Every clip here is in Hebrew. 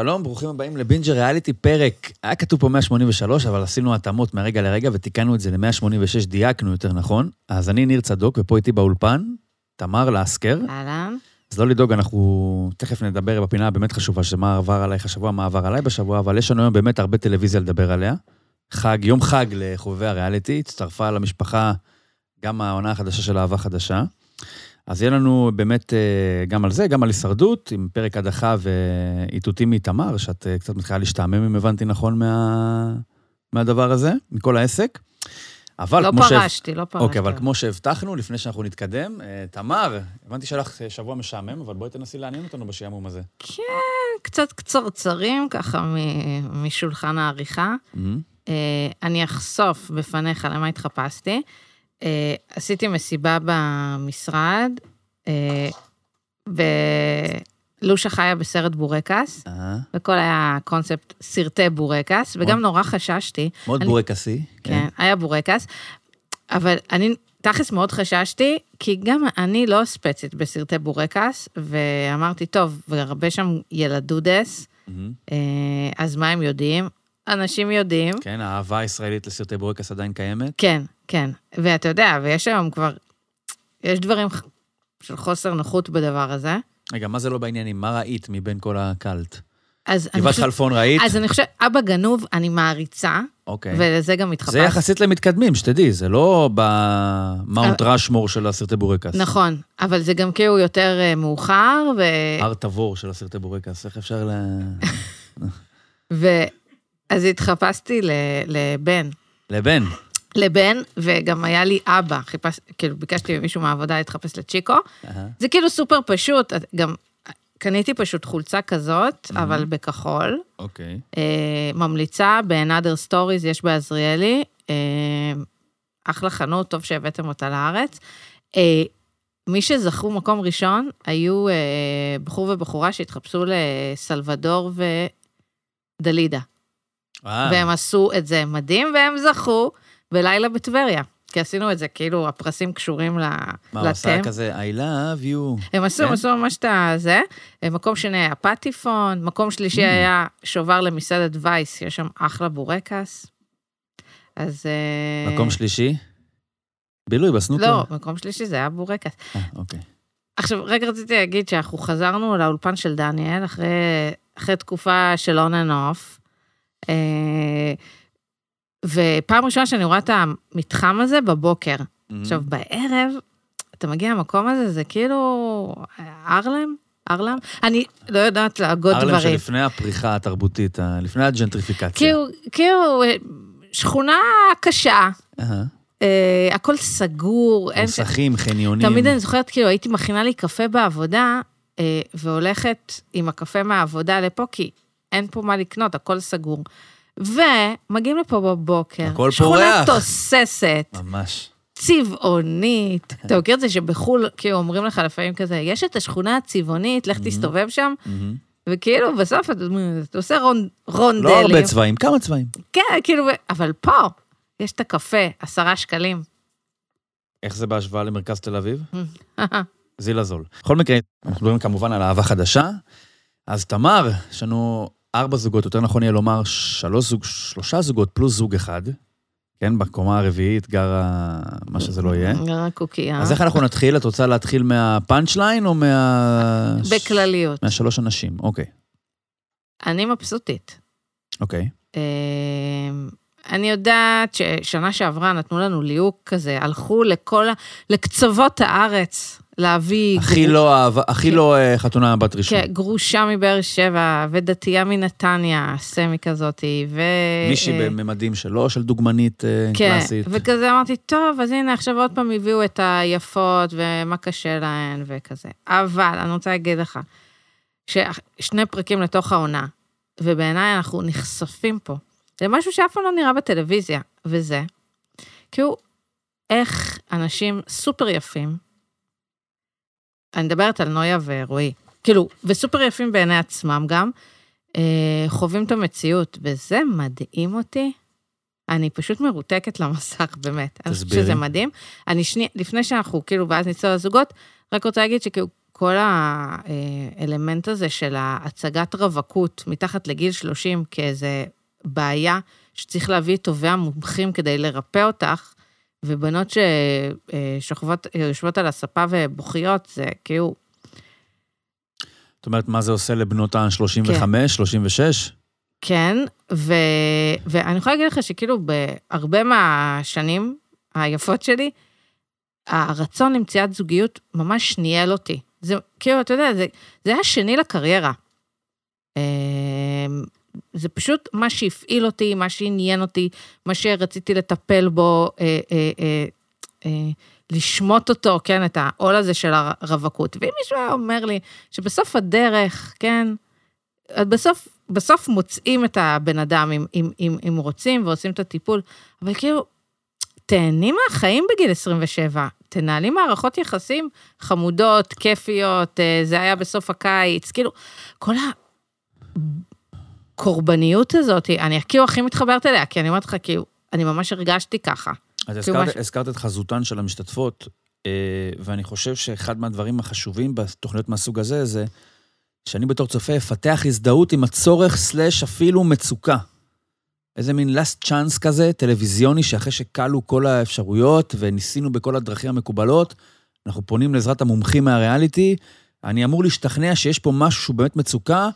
שלום, ברוכים הבאים לבינג'ר ריאליטי פרק. היה כתוב פה 183, אבל עשינו התאמות מהרגע לרגע ותיקנו את זה ל-186, דייקנו יותר נכון. אז אני ניר צדוק, ופה איתי באולפן, תמר לסקר. אהלן. אז לא לדאוג, אנחנו תכף נדבר בפינה הבאמת חשובה, שמה עבר עלייך השבוע, מה עבר עליי בשבוע, אבל יש לנו היום באמת הרבה טלוויזיה לדבר עליה. חג, יום חג לחובבי הריאליטי, הצטרפה למשפחה גם העונה החדשה של אהבה חדשה. אז יהיה לנו באמת אה, גם על זה, גם על הישרדות, עם פרק הדחה ואיתותים מתמר, שאת אה, קצת מתחילה להשתעמם, אם הבנתי נכון, מה... מהדבר הזה, מכל העסק. אבל לא כמו ש... פרשתי, לא פרשתי. אוקיי, אבל כמו שהבטחנו, לפני שאנחנו נתקדם, אה, תמר, הבנתי שהיה לך אה, שבוע משעמם, אבל בואי תנסי לעניין אותנו בשעמום הזה. כן, קצת קצרצרים ככה מ- משולחן העריכה. אה, אני אחשוף בפניך למה התחפשתי. אה, עשיתי מסיבה במשרד, אה, ולושה חיה בסרט בורקס, אה, וכל היה קונספט סרטי בורקס, וגם נורא חששתי. מאוד אני- בורקסי. כן, היה בורקס, אבל אני תכלס מאוד חששתי, כי גם אני לא ספצית בסרטי בורקס, ואמרתי, טוב, והרבה שם ילדודס. אה, אז מה הם יודעים? אנשים יודעים. כן, האהבה הישראלית לסרטי בורקס עדיין קיימת. כן, כן. ואתה יודע, ויש היום כבר, יש דברים של חוסר נוחות בדבר הזה. רגע, מה זה לא בעניינים? מה ראית מבין כל הקאלט? אז גבעת חלפון ראית? אז אני חושבת, אבא גנוב, אני מעריצה, אוקיי. ולזה גם התחפשתי. זה יחסית למתקדמים, שתדעי, זה לא במאונט ראשמור של הסרטי בורקס. נכון, אבל זה גם כאילו יותר אה, מאוחר, ו... הר תבור של הסרטי בורקס, איך אפשר ל... ואז התחפשתי ל- לבן. לבן. לבן, וגם היה לי אבא, חיפש, כאילו ביקשתי ממישהו מהעבודה להתחפש לצ'יקו. אהה. זה כאילו סופר פשוט, גם קניתי פשוט חולצה כזאת, אבל בכחול. אוקיי. אה, ממליצה, ב-Another Stories יש בעזריאלי. אה, אחלה חנות, טוב שהבאתם אותה לארץ. אה, מי שזכו מקום ראשון היו אה, בחור ובחורה שהתחפשו לסלבדור ודלידה. אה, והם עשו את זה מדהים, והם זכו בלילה בטבריה. כי עשינו את זה, כאילו, הפרסים קשורים ל- מה, הוא עשה לתם. כזה, I love you. הם עשו, כן? הם עשו ממש את הזה. מקום שני היה פטיפון, מקום שלישי Mm. היה שובר למסעדת וייס, יש שם אחלה בורקס. אז... אה, מקום שלישי? בילוי בסנוקר? לא, מקום שלישי זה היה בורקס. אה, אוקיי. עכשיו, רגע רציתי להגיד שאנחנו חזרנו לאולפן של דניאל אחרי, אחרי תקופה של on and off. אה, ופעם ראשונה שאני רואה את המתחם הזה בבוקר. עכשיו, בערב, אתה מגיע למקום הזה, זה כאילו... ארלם? ארלם? אני לא יודעת להגות ארלם דברים. שלפני הפריחה התרבותית, ה- לפני הג'נטריפיקציה. כאילו, כאילו, אה, שכונה קשה, אהה. אה, הכל סגור, אין... מוסכים, חניונים. תמיד אני זוכרת, כאילו, הייתי מכינה לי קפה בעבודה, אה, והולכת עם הקפה מהעבודה לפה, כי אין פה מה לקנות, הכל סגור. ומגיעים לפה בבוקר, הכל שכונה פורח. תוססת, ממש. צבעונית. אתה מכיר את זה שבחו"ל, כאילו, אומרים לך לפעמים כזה, יש את השכונה הצבעונית, לך תסתובב שם, מהמם. וכאילו, בסוף אתה אתה עושה רונ- רונדלים. לא הרבה צבעים, כמה צבעים. כן, כאילו, אבל פה, יש את הקפה, עשרה שקלים. איך זה בהשוואה למרכז תל אביב? זילה זול. בכל מקרה, אנחנו מדברים כמובן על אהבה חדשה. אז תמר, יש לנו ארבע זוגות, יותר נכון יהיה לומר שלוש זוג, שלושה זוגות פלוס זוג אחד. כן, בקומה הרביעית גרה מה שזה לא יהיה. גרה קוקייה. אז איך אנחנו נתחיל? את רוצה להתחיל מהפאנצ' ליין או מה... בכלליות. מהשלוש אנשים? אוקיי, אני מבסוטית. אוקיי. אה, אני יודעת ששנה שעברה נתנו לנו ליהוק כזה, הלכו לכל. לקצוות הארץ להביא... הכי גרו- לא אהבה, הכי כן. לא אה, חתונה בת רישום. כן, גרושה מבאר שבע, ודתייה מנתניה, סמי כזאתי, ו... מישהי אה, בממדים שלו, של דוגמנית אה, כן, קלאסית. וכזה אמרתי, טוב, אז הנה, עכשיו עוד פעם הביאו את היפות, ומה קשה להן, וכזה. אבל אני רוצה להגיד לך, ששני פרקים לתוך העונה, ובעיניי אנחנו נחשפים פה למשהו שאף פעם לא נראה בטלוויזיה, וזה, כאילו, איך אנשים סופר יפים, אני מדברת על נויה ורועי, כאילו, וסופר יפים בעיני עצמם גם, אה, חווים את המציאות, וזה מדהים אותי. אני פשוט מרותקת למסך, באמת. אני חושבת תסבירי. שזה מדהים. אני שנייה, לפני שאנחנו, כאילו, ואז נצא לזוגות, רק רוצה להגיד שכאילו, כל האלמנט הזה של הצגת רווקות מתחת לגיל 30 כאיזה בעיה שצריך להביא את טובי המומחים כדי לרפא אותך, ובנות ששוכבות, יושבות על הספה ובוכיות, זה כאילו... זאת אומרת, מה זה עושה לבנות ה-35, כן. 36? כן, ו... ואני יכולה להגיד לך שכאילו בהרבה מהשנים היפות שלי, הרצון למציאת זוגיות ממש ניהל אותי. זה כאילו, אתה יודע, זה, זה היה שני לקריירה. זה פשוט מה שהפעיל אותי, מה שעניין אותי, מה שרציתי לטפל בו, אה, אה, אה, אה, לשמוט אותו, כן, את העול הזה של הרווקות. ואם מישהו היה אומר לי שבסוף הדרך, כן, בסוף, בסוף מוצאים את הבן אדם אם, אם, אם, אם רוצים ועושים את הטיפול, אבל כאילו, תהני מהחיים בגיל 27, תנהלי מערכות יחסים חמודות, כיפיות, אה, זה היה בסוף הקיץ, כאילו, כל הקורבניות הזאת, אני כאילו הכי מתחברת אליה, כי אני אומרת לך, כאילו, אני ממש הרגשתי ככה. אז הזכרת, מש... הזכרת את חזותן של המשתתפות, אה, ואני חושב שאחד מהדברים החשובים בתוכניות מהסוג הזה, זה שאני בתור צופה אפתח הזדהות עם הצורך סלאש אפילו מצוקה. איזה מין last chance כזה, טלוויזיוני, שאחרי שכלו כל האפשרויות וניסינו בכל הדרכים המקובלות, אנחנו פונים לעזרת המומחים מהריאליטי, אני אמור להשתכנע שיש פה משהו שהוא באמת מצוקה,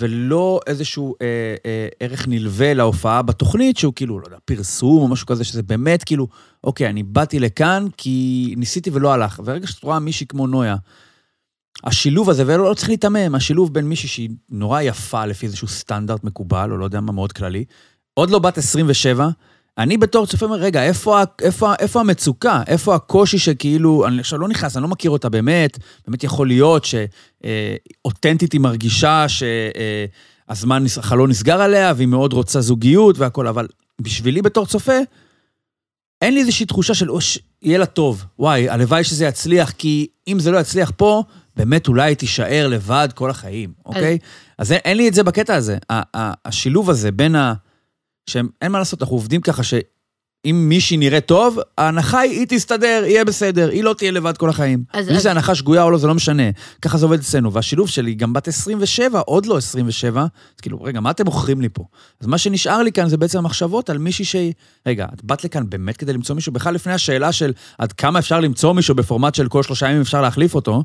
ולא איזשהו אה, אה, ערך נלווה להופעה בתוכנית, שהוא כאילו, לא יודע, פרסום או משהו כזה, שזה באמת כאילו, אוקיי, אני באתי לכאן כי ניסיתי ולא הלך. ורגע שאת רואה מישהי כמו נויה, השילוב הזה, ולא לא צריך להיתמם, השילוב בין מישהי שהיא נורא יפה לפי איזשהו סטנדרט מקובל, או לא יודע מה, מאוד כללי, עוד לא בת 27, אני בתור צופה אומר, רגע, איפה, איפה, איפה המצוקה? איפה הקושי שכאילו, אני עכשיו לא נכנס, אני לא מכיר אותה באמת, באמת יכול להיות שאותנטית היא מרגישה שהזמן, החלון נסגר עליה, והיא מאוד רוצה זוגיות והכול, אבל בשבילי בתור צופה, אין לי איזושהי תחושה של, אוש, יהיה לה טוב. וואי, הלוואי שזה יצליח, כי אם זה לא יצליח פה, באמת אולי היא תישאר לבד כל החיים, אוקיי? אז, אין לי את זה בקטע הזה. השילוב הזה בין ה... שאין מה לעשות, אנחנו עובדים ככה שאם מישהי נראית טוב, ההנחה היא, היא תסתדר, יהיה בסדר, היא לא תהיה לבד כל החיים. אז... אם אז... זה הנחה שגויה או לא, זה לא משנה. ככה זה עובד אצלנו. והשילוב שלי, גם בת 27, עוד לא 27, אז כאילו, רגע, מה אתם מוכרים לי פה? אז מה שנשאר לי כאן זה בעצם המחשבות על מישהי שהיא... רגע, את באת לכאן באמת כדי למצוא מישהו? בכלל לפני השאלה של עד כמה אפשר למצוא מישהו בפורמט של כל שלושה ימים אפשר להחליף אותו,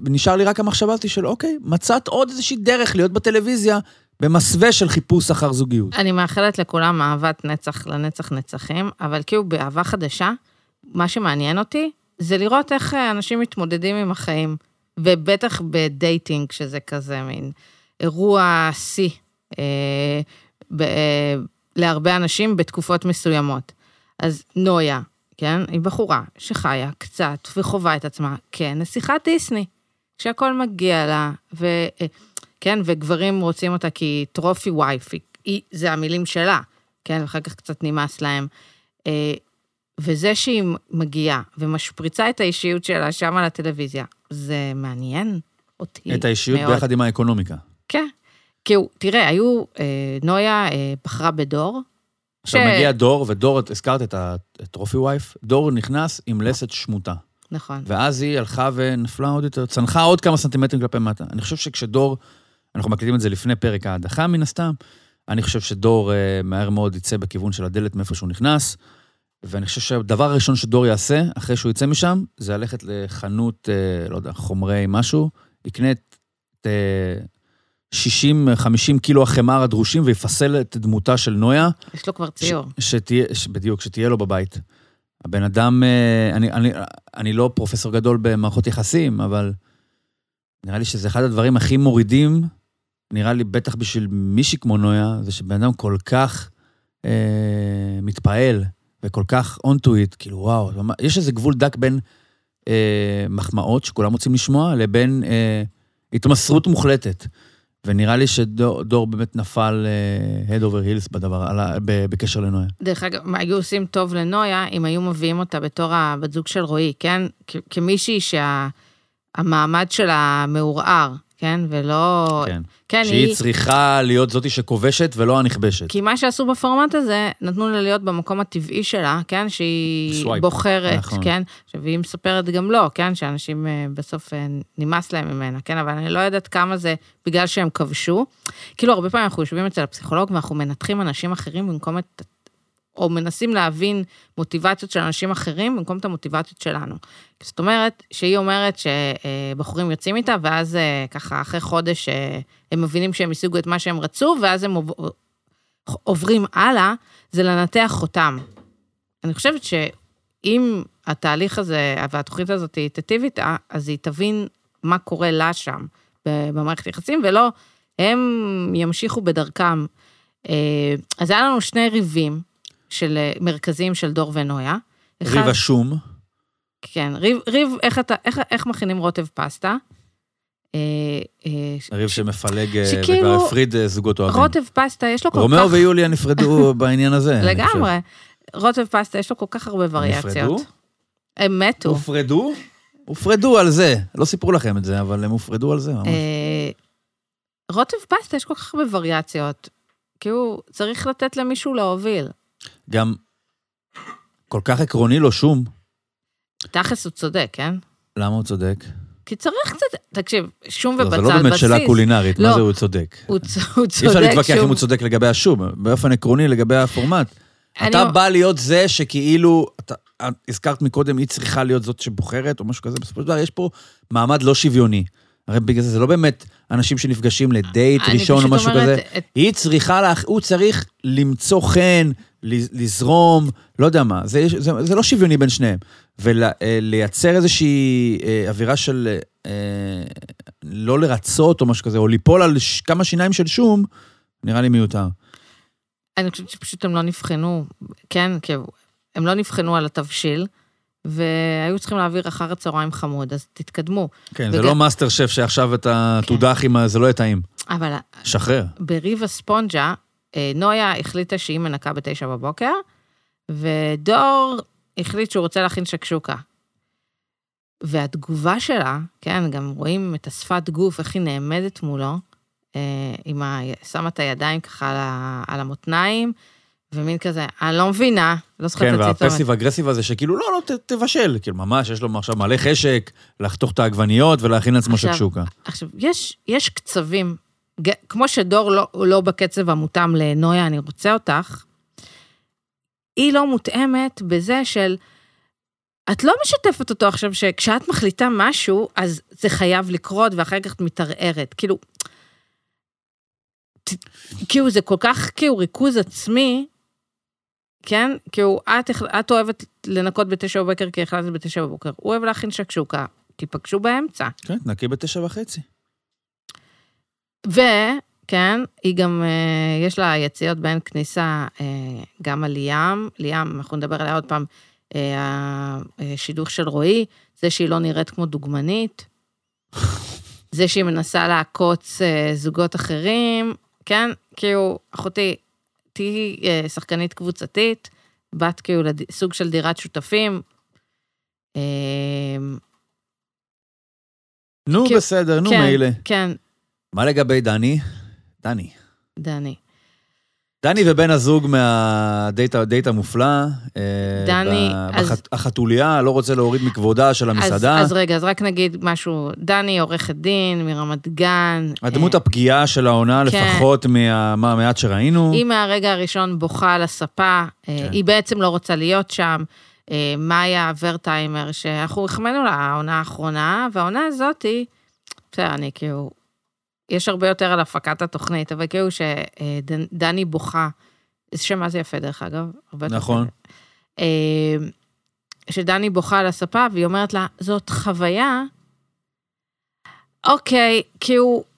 נשאר לי רק המחשבה הזאת של אוקיי, מצאת עוד איזושהי דרך להיות בטלוויזיה במסווה של חיפוש אחר זוגיות. אני מאחלת לכולם אהבת נצח לנצח נצחים, אבל כאילו באהבה חדשה, מה שמעניין אותי זה לראות איך אנשים מתמודדים עם החיים, ובטח בדייטינג, שזה כזה מין אירוע שיא אה, אה, להרבה אנשים בתקופות מסוימות. אז נויה, כן, היא בחורה שחיה קצת וחווה את עצמה כנסיכת דיסני, שהכל מגיע לה, ו... אה, כן, וגברים רוצים אותה כי טרופי וייף, היא, זה המילים שלה, כן, ואחר כך קצת נמאס להם. אה, וזה שהיא מגיעה ומשפריצה את האישיות שלה שם על הטלוויזיה, זה מעניין אותי את האישיות מאוד. ביחד עם האקונומיקה. כן. כי תראה, היו, אה, נויה אה, בחרה בדור. עכשיו ש... מגיע דור, ודור, הזכרת את הטרופי וייף, דור נכנס עם לסת שמוטה. נכון. ואז היא הלכה ונפלה עוד יותר, צנחה עוד כמה סנטימטרים כלפי מטה. אני חושב שכשדור אנחנו מקליטים את זה לפני פרק ההדחה מן הסתם. אני חושב שדור uh, מהר מאוד יצא בכיוון של הדלת מאיפה שהוא נכנס, ואני חושב שהדבר הראשון שדור יעשה, אחרי שהוא יצא משם, זה ללכת לחנות, uh, לא יודע, חומרי משהו, יקנה את uh, 60-50 קילו החמר הדרושים ויפסל את דמותה של נויה. יש לו כבר ציור. ש- שתהיה, ש- בדיוק, שתהיה לו בבית. הבן אדם, uh, אני, אני, אני לא פרופסור גדול במערכות יחסים, אבל נראה לי שזה אחד הדברים הכי מורידים נראה לי, בטח בשביל מישהי כמו נויה, זה שבן אדם כל כך אה, מתפעל וכל כך on to it, כאילו, וואו, יש איזה גבול דק בין אה, מחמאות שכולם רוצים לשמוע, לבין אה, התמסרות מוחלטת. ונראה לי שדור באמת נפל uh, head over heels בדבר, על, בקשר לנויה. דרך אגב, מה היו עושים טוב לנויה אם היו מביאים אותה בתור הבת זוג של רועי, כן? כמישהי שהמעמד שלה מעורער, כן? ולא... כן. כן, שהיא צריכה להיות זאתי שכובשת ולא הנכבשת. כי מה שעשו בפורמט הזה, נתנו לה להיות במקום הטבעי שלה, כן? שהיא swipe, בוחרת, נכון. כן? עכשיו, היא מספרת גם לא, כן? שאנשים אה, בסוף אה, נמאס להם ממנה, כן? אבל אני לא יודעת כמה זה בגלל שהם כבשו. כאילו, הרבה פעמים אנחנו יושבים אצל הפסיכולוג ואנחנו מנתחים אנשים אחרים במקום את... או מנסים להבין מוטיבציות של אנשים אחרים במקום את המוטיבציות שלנו. זאת אומרת, שהיא אומרת שבחורים יוצאים איתה, ואז אה, ככה אחרי חודש אה, הם מבינים שהם השיגו את מה שהם רצו, ואז הם עוב- עוברים הלאה, זה לנתח אותם. אני חושבת שאם התהליך הזה והתוכנית הזאת תיטיב איתה, אז היא תבין מה קורה לה שם במערכת יחסים, ולא, הם ימשיכו בדרכם. אה, אז היה לנו שני ריבים של אה, מרכזיים של דור ונויה. אחד- ריב השום, כן, ריב, ריב איך, אתה, איך, איך מכינים רוטב פסטה? אה, אה, ריב שמפלג אה, שכאילו- וכבר הפריד זוגות אוהבים. רוטב פסטה, יש לו כל כך... רומאו... ויוליה נפרדו בעניין הזה. לגמרי. רוטב פסטה, יש לו כל כך הרבה וריאציות. נפרדו? הם מתו. הופרדו? הופרדו על זה. לא סיפרו לכם את זה, אבל הם הופרדו על זה ממש. רוטב פסטה, יש כל כך הרבה וריאציות. כאילו, צריך לתת למישהו להוביל. גם כל כך עקרוני לו שום. תכלס הוא צודק, כן? למה הוא צודק? כי צריך קצת... תקשיב, שום לא, זה ובצל לא באמת בסיס. שאלה קולינרית, מה לא. זה הוא צודק? הוא הוא צודק אי אפשר להתווכח שום- אם הוא צודק לגבי השום, באופן עקרוני לגבי הפורמט. אתה בא להיות זה שכאילו, אתה את הזכרת מקודם, היא צריכה להיות זאת שבוחרת, או משהו כזה, בסופו של דבר יש פה מעמד לא שוויוני. הרי בגלל זה, זה לא באמת אנשים שנפגשים לדייט ראשון או משהו אומרת, כזה. את- היא צריכה, לה, הוא צריך למצוא חן, לזרום, לא יודע מה, זה, זה, זה לא שוויוני בין שניהם. ולייצר איזושהי אה, אווירה של אה, לא לרצות או משהו כזה, או ליפול על ש- כמה שיניים של שום, נראה לי מיותר. אני חושבת שפשוט הם לא נבחנו, כן, הם לא נבחנו על התבשיל, והיו צריכים להעביר אחר הצהריים חמוד, אז תתקדמו. כן, זה וגם- לא מאסטר שף שעכשיו אתה תודח עם ה... זה לא יהיה טעים. אבל שחרר. בריב הספונג'ה, אה, נויה החליטה שהיא מנקה בתשע בבוקר, ודור החליט שהוא רוצה להכין שקשוקה. והתגובה שלה, כן, גם רואים את השפת גוף, איך היא נעמדת מולו, אה, עם ה... שמה את הידיים ככה על, ה... על המותניים, ומין כזה, אני לא מבינה, לא זוכרת כן, את הציטוט. והפסיב אגרסיב הזה, שכאילו, לא, לא, ת, תבשל. כאילו, ממש, יש לו עכשיו מלא חשק, לחתוך את העגבניות ולהכין לעצמו שקשוקה. עכשיו, יש, יש קצבים, כמו שדור לא, לא בקצב המותאם לנויה, אני רוצה אותך, היא לא מותאמת בזה של, את לא משתפת אותו עכשיו שכשאת מחליטה משהו, אז זה חייב לקרות, ואחר כך את מתערערת. כאילו, כאילו זה כל כך כאילו ריכוז עצמי, כן? כאילו, את, את אוהבת לנקות בתשע בבוקר כי החלטת בתשע בבוקר, הוא אוהב להכין שקשוקה, תיפגשו באמצע. כן, נקי בתשע וחצי. וכן, היא גם, אה, יש לה יציאות בין כניסה אה, גם על ליאם, ליאם, אנחנו נדבר עליה עוד פעם, אה, השידוך של רועי, זה שהיא לא נראית כמו דוגמנית, זה שהיא מנסה לעקוץ זוגות אחרים, כן, כאילו, אחותי, תהיי שחקנית קבוצתית, בת כאילו לסוג של דירת שותפים. נו, כאילו, בסדר, נו, כן, מילא. כן, מה לגבי דני? דני. דני. דני ובן הזוג מהדייט הדייט המופלא. אה, דני, ב- אז- החתוליה, לא רוצה להוריד מכבודה של המסעדה. אז, אז רגע, אז רק נגיד משהו, דני עורכת דין מרמת גן. הדמות אה, הפגיעה של העונה, כן. לפחות מהמעט שראינו. היא מהרגע הראשון בוכה על הספה, אה, כן. היא בעצם לא רוצה להיות שם. אה, מאיה ורטהיימר, שאנחנו החמאנו לה העונה האחרונה, והעונה הזאתי, בסדר, אני כאילו, יש הרבה יותר על הפקת התוכנית, אבל כאילו שדני בוכה, זה שם מה זה יפה דרך אגב, הרבה יותר נכון. אה, שדני בוכה על הספה, והיא אומרת לה, זאת חוויה, אוקיי, כאילו, אה,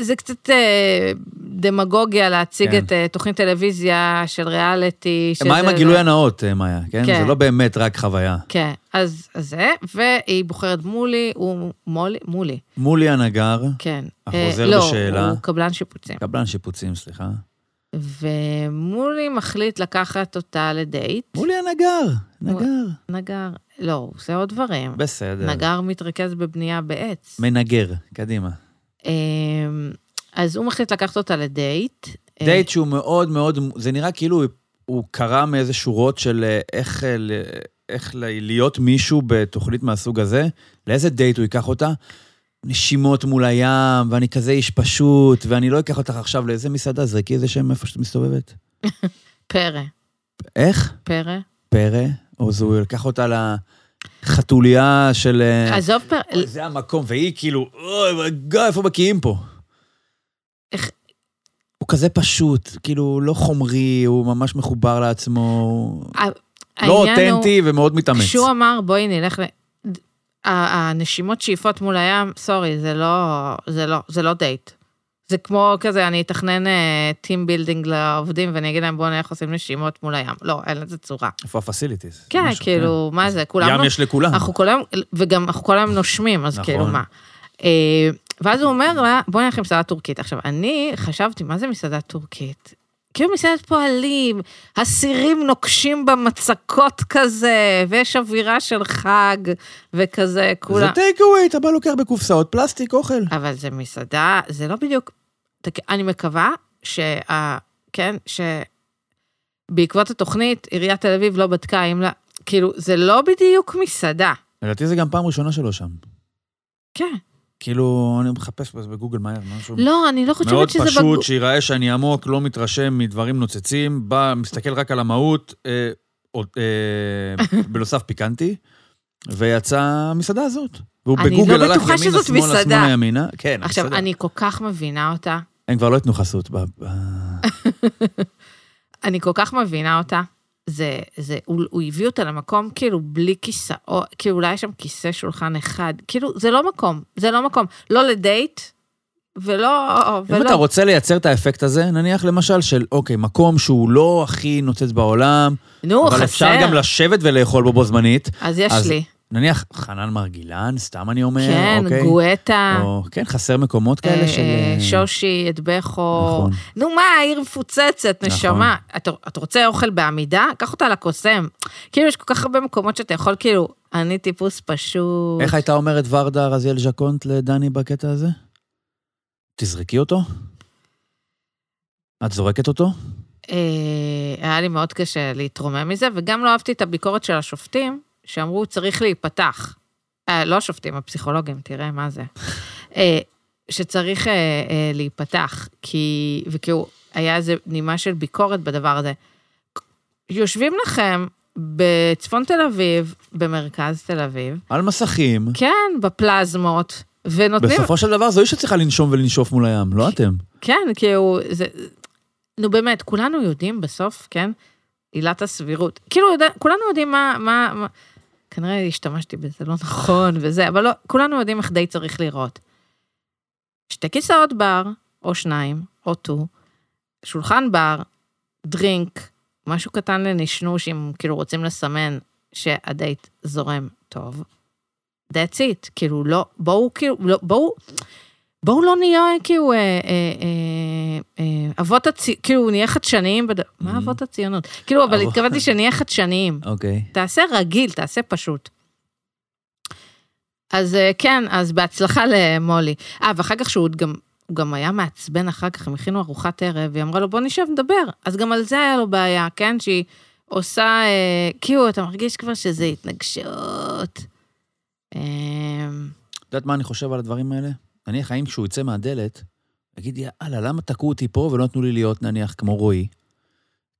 זה קצת אה, דמגוגיה להציג כן. את אה, תוכנית טלוויזיה של ריאליטי. מה עם שזה- הגילוי הנאות, אה, מאיה? כן? כן. זה לא באמת רק חוויה. כן, אז זה, והיא בוחרת מולי, הוא מולי, מולי, מולי הנגר, כן. החוזר לא, בשאלה. הוא קבלן שיפוצים. קבלן שיפוצים, סליחה. ומולי מחליט לקחת אותה לדייט. מולי הנגר, נגר. נגר, לא, הוא עושה עוד דברים. בסדר. נגר מתרכז בבנייה בעץ. מנגר, קדימה. אמ, אז הוא מחליט לקחת אותה לדייט. דייט שהוא מאוד מאוד, זה נראה כאילו הוא קרא מאיזה שורות של אה, איך, אה, ל- איך ל- להיות מישהו בתוכנית מהסוג הזה, לאיזה דייט הוא ייקח אותה. נשימות מול הים, ואני כזה איש פשוט, ואני לא אקח אותך עכשיו לאיזה מסעדה, תזרקי איזה שם איפה שאת מסתובבת. פרא, איך? פרא. פרא? או זה הוא לקח אותה לחתוליה של... אה, עזוב אוי, זה המקום, והיא כאילו, אוי, גיא, איפה בקיאים פה? איך- הוא כזה פשוט, כאילו, לא חומרי, הוא ממש מחובר לעצמו, לא העניין הוא- אותנטי ומאוד מתאמץ. כשהוא אמר, בואי נלך ל... הנשימות שאיפות מול הים, סורי, זה לא, זה לא, זה לא דייט. זה כמו כזה, אני אתכנן team building לעובדים ואני אגיד להם, בואו נלך עושים נשימות מול הים. לא, אין לזה צורה. איפה ה facilities? כן, כאילו, מה זה, כולם... ים יש לכולם. אנחנו כל היום, וגם אנחנו כל היום נושמים, אז נכון. כאילו מה. אה, ואז הוא אומר לה, בואי נלך למסעדה טורקית. עכשיו, אני חשבתי, מה זה מסעדה טורקית? כאילו מסעדת פועלים, הסירים נוקשים במצקות כזה, ויש אווירה של חג, וכזה, זה כולם... טייק אווי, אתה בא לוקח בקופסאות פלסטיק, אוכל. אבל זה מסעדה, זה לא בדיוק... אני מקווה שה... כן, שבעקבות התוכנית, עיריית תל אביב לא בדקה אם לה... כאילו, זה לא בדיוק מסעדה. לדעתי זה גם פעם ראשונה שלו שם. כן. כאילו, אני מחפש בגוגל מהר, משהו. לא, אני לא חושבת מאוד שזה... פשוט, בגו- שיראה שאני עמוק, לא מתרשם מדברים נוצצים, בא, מסתכל רק על המהות, אה, עוד, אה, בנוסף פיקנטי, ויצא המסעדה הזאת. והוא אני בגוגל לא הלך ימינה, שמאלה, מסעדה. שמאלה, ימינה. כן, עכשיו, מסעדה. אני כל כך מבינה אותה, הם כבר לא ייתנו חסות. ב- אני כל כך מבינה אותה. זה, זה, הוא, הוא הביא אותה למקום כאילו בלי כיסאות, כאילו אולי יש שם כיסא שולחן אחד, כאילו זה לא מקום, זה לא מקום, לא לדייט, ולא, אם ולא, אתה רוצה לייצר את האפקט הזה, נניח למשל של, אוקיי, מקום שהוא לא הכי נוצץ בעולם, נו, אבל חסר, אפשר גם לשבת ולאכול בו בו זמנית. אז יש אז לי, נניח חנן מרגילן, סתם אני אומר, כן, אוקיי? גואטה, או, כן, חסר מקומות כאלה אה, של... אה, אה, שושי, אטבחו, נכון. נו מה, העיר מפוצצת, נכון. נשמה. אתה, אתה רוצה אוכל בעמידה? קח אותה לקוסם. כאילו, יש כל כך הרבה מקומות שאתה יכול, כאילו, אני טיפוס פשוט. איך הייתה אומרת ורדה רזיאל ז'קונט לדני בקטע הזה? תזרקי אותו? את זורקת אותו? אה, היה לי מאוד קשה להתרומם מזה, וגם לא אהבתי את הביקורת של השופטים, שאמרו, צריך להיפתח. אה, לא השופטים, הפסיכולוגים, תראה מה זה. אה, שצריך אה, אה, להיפתח, כי, וכאילו, היה איזה נימה של ביקורת בדבר הזה. יושבים לכם בצפון תל אביב, במרכז תל אביב, על מסכים. כן, בפלזמות, ונותנים... בסופו של דבר זו היא שצריכה לנשום ולנשוף מול הים, לא אתם. כן, כאילו, זה... נו באמת, כולנו יודעים בסוף, כן? עילת הסבירות. כאילו, יודע, כולנו יודעים מה, מה, מה... כנראה השתמשתי בזה לא נכון וזה, אבל לא, כולנו יודעים איך די צריך לראות. שתי כיסאות בר, או שניים, או טו, שולחן בר, דרינק, משהו קטן לנשנוש, אם כאילו רוצים לסמן שהדייט זורם טוב. That's it, כאילו לא, בואו כאילו, לא, בואו, בואו לא נהיה כאילו אה, אה, אה, אה, אבות הציונות, כאילו נהיה חדשניים, בד... מה אבות הציונות? כאילו, אבל התכוונתי שנהיה חדשניים. אוקיי. תעשה רגיל, תעשה פשוט. אז אה, כן, אז בהצלחה למולי. אה, ואחר כך שהוא גם, הוא גם היה מעצבן אחר כך, הם הכינו ארוחת ערב, והיא אמרה לו, בוא נשב נדבר. אז גם על זה היה לו בעיה, כן? שהיא עושה, אה, כאילו, אתה מרגיש כבר שזה התנגשות. אה, את יודעת מה אני חושב על הדברים האלה? נניח, האם כשהוא יצא מהדלת, יגיד, יאללה, למה תקעו אותי פה ולא נתנו לי להיות, נניח, כמו רועי?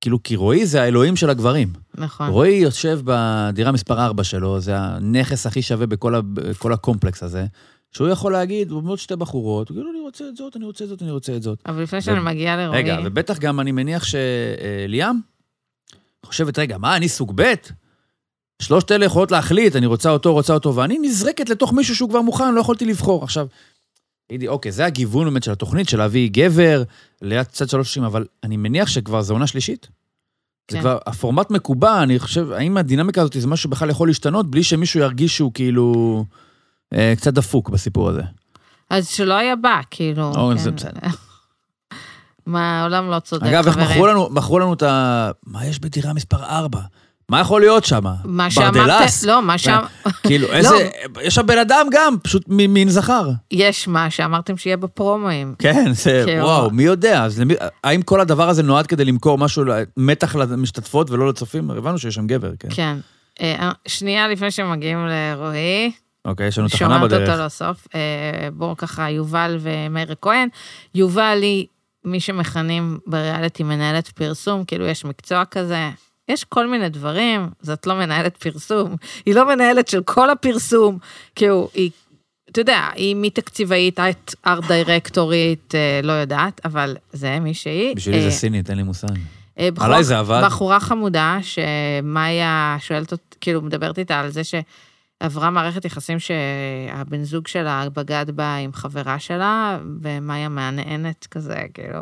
כאילו, כי רועי זה האלוהים של הגברים. נכון. רועי יושב בדירה מספר 4 שלו, זה הנכס הכי שווה בכל, ה, הקומפלקס הזה, שהוא יכול להגיד, עומדות שתי בחורות, הוא יגיד לו, אני רוצה את זאת, אני רוצה את זאת, אני רוצה את זאת. אבל לפני שאני מגיעה לרועי... רגע, ובטח גם אני מניח שליאם חושבת, רגע, מה, אני סוג ב'? שלושת אלה יכולות להחליט, אני רוצה אותו, רוצה אותו, ואני נזרקת לתוך מישהו שהוא כבר מוכן, לא יכולתי לבחור. עכשיו, תגידי, אוקיי, זה הגיוון באמת של התוכנית, של להביא גבר ליד צד שלוש נשים, אבל אני מניח שכבר זו עונה שלישית. זה כן. כבר, הפורמט מקובע, אני חושב, האם הדינמיקה הזאת זה משהו שבכלל יכול להשתנות בלי שמישהו ירגיש שהוא כאילו אה, קצת דפוק בסיפור הזה? אז שלא היה בא, כאילו. או, כן. זה בסדר. מה, העולם לא צודק, אגב, איך חברים. מכרו לנו, מכרו לנו את ה... מה יש בדירה מספר 4? מה יכול להיות שם? מה שאמרת? לא, מה שם, כאילו, איזה... יש שם בן אדם גם, פשוט מין זכר. יש מה שאמרתם שיהיה בפרומואים. כן, זה, וואו, מי יודע? אז למי, האם כל הדבר הזה נועד כדי למכור משהו, מתח למשתתפות ולא לצופים? הבנו שיש שם גבר, כן. כן. אה, שנייה לפני שמגיעים לרועי, אוקיי, יש לנו תחנה שומעת בדרך. אותו לסוף. אה, בואו ככה, יובל ומאיר כהן. יובל היא מי שמכנים בריאליטי מנהלת פרסום, כאילו יש מקצוע כזה. יש כל מיני דברים, זאת לא מנהלת פרסום, היא לא מנהלת של כל הפרסום, כאילו, היא, אתה יודע, היא מתקציבאית, את ארט דירקטורית, אה, לא יודעת, אבל זה מי שהיא. בשבילי זה אה, סינית, אין לי מושג. אה, בחורה- עליי זה עבד. בחורה חמודה, שמאיה שואלת אותי, כאילו, מדברת איתה על זה שעברה מערכת יחסים שהבן זוג שלה בגד בה עם חברה שלה, ומאיה מהנהנת כזה, כאילו...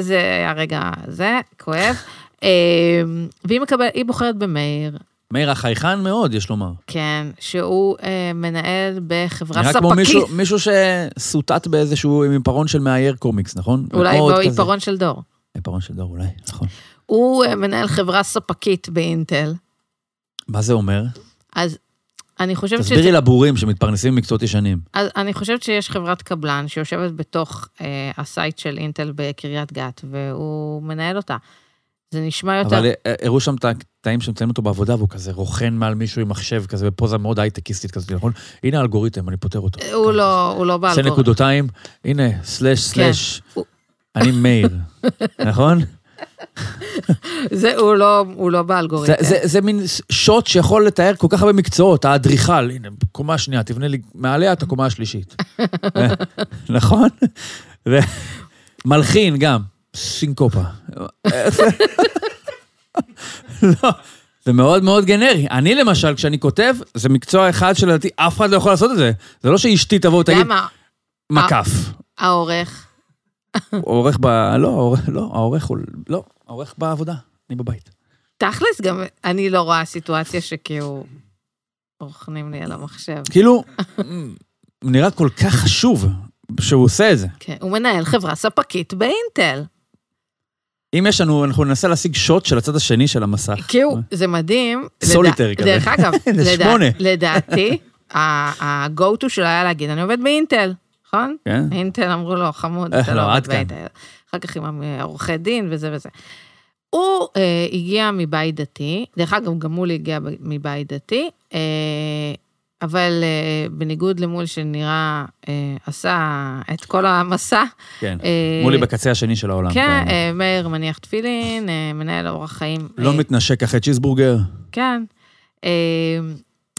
זה הרגע הזה, כואב. אה, והיא מקבלת, היא בוחרת במאיר, מאיר החייכן מאוד, יש לומר. כן, שהוא אה, מנהל בחברה נראה ספקית. כמו מישהו, מישהו ששורטט באיזשהו עם עיפרון של מאייר קומיקס, נכון? אולי. בעיפרון של דור. עיפרון של דור, אולי, נכון. הוא אה, מנהל חברה ספקית באינטל, מה זה אומר? אז אני חושבת שזה... תסבירי לבורים שמתפרנסים במקצועות ישנים. אז אני חושבת שיש חברת קבלן שיושבת בתוך אה, ה site של אינטל בקריית גת, והוא מנהל אותה. זה נשמע יותר... אבל אה, הראו שם את הקטעים שמציינים אותו בעבודה, והוא כזה רוכן מעל מישהו עם מחשב כזה, בפוזה מאוד הייטקיסטית כזאת, נכון? הנה האלגוריתם, אני פותר אותו. הוא לא, הוא לא שתי באלגוריתם. נקודותיים, הנה, סלאש סלאש, הוא- אני מאיר, נכון? זה, הוא לא, הוא לא זה- באלגוריתם. זה- זה מין שוט שיכול לתאר כל כך הרבה מקצועות, האדריכל, הנה, קומה שנייה, תבנה לי מעליה את הקומה השלישית. נכון? ומלחין גם, סינקופה. לא, זה מאוד מאוד גנרי. אני למשל, כשאני כותב, זה מקצוע אחד שלדעתי אף אחד לא יכול לעשות את זה. זה לא שאשתי תבוא ותגיד, למה? מקף. העורך. העורך ב... לא, העורך, לא, העורך הוא... לא, העורך בעבודה, אני בבית. תכלס, גם אני לא רואה סיטואציה שכאילו רוכנים לי על המחשב. כאילו, נראה כל כך חשוב שהוא עושה את זה. כן, הוא מנהל חברה ספקית באינטל. אם יש לנו, אנחנו ננסה להשיג שוט של הצד השני של המסך. כאילו, זה מדהים. סוליטרי לדע- כזה. דרך אגב. לדעתי, ה-go to שלו היה להגיד, אני עובד באינטל, נכון? כן? אינטל אמרו לו, חמוד, אה, אתה לא, לא עובד באינטל. אחר כך עם עורכי דין וזה וזה. הוא אה, הגיע מבית דתי, דרך אגב, גם מולי הגיע מבית דתי, אה, אבל אה, בניגוד למול שנראה, אה, עשה את כל המסע. כן. אה, מולי בקצה השני של העולם. כן. אה, מאיר מניח תפילין, אה, מנהל אורח חיים. לא אה, מתנשק אחרי צ'יזבורגר, כן. אה,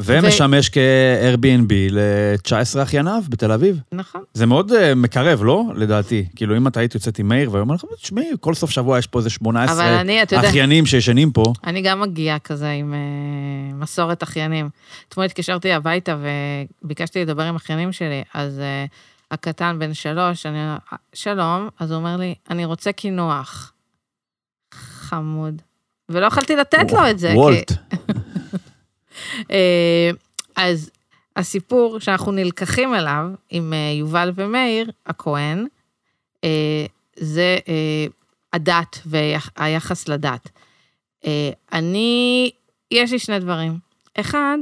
ומשמש כ-Airbnb ל-19 אחייניו בתל אביב. נכון. זה מאוד אה, מקרב, לא? לדעתי. כאילו, אם אתה היית יוצאת עם מאיר והיום אנחנו, תשמעי, כל סוף שבוע יש פה איזה אבל 18 אני, אתה יודע, אחיינים שישנים פה. אני גם מגיעה כזה עם אה, מסורת אחיינים. אתמול התקשרתי הביתה וביקשתי לדבר עם אחיינים שלי, אז אה, הקטן בן שלוש, אני אומר, שלום, אז הוא אומר לי, אני רוצה קינוח. חמוד. ולא יכולתי לתת לו את זה. כי- וולט. אה, אז הסיפור שאנחנו נלקחים אליו עם אה, יובל ומאיר הכהן, אה, זה אה, הדת והיחס לדת. אה, אני, יש לי שני דברים. אחד,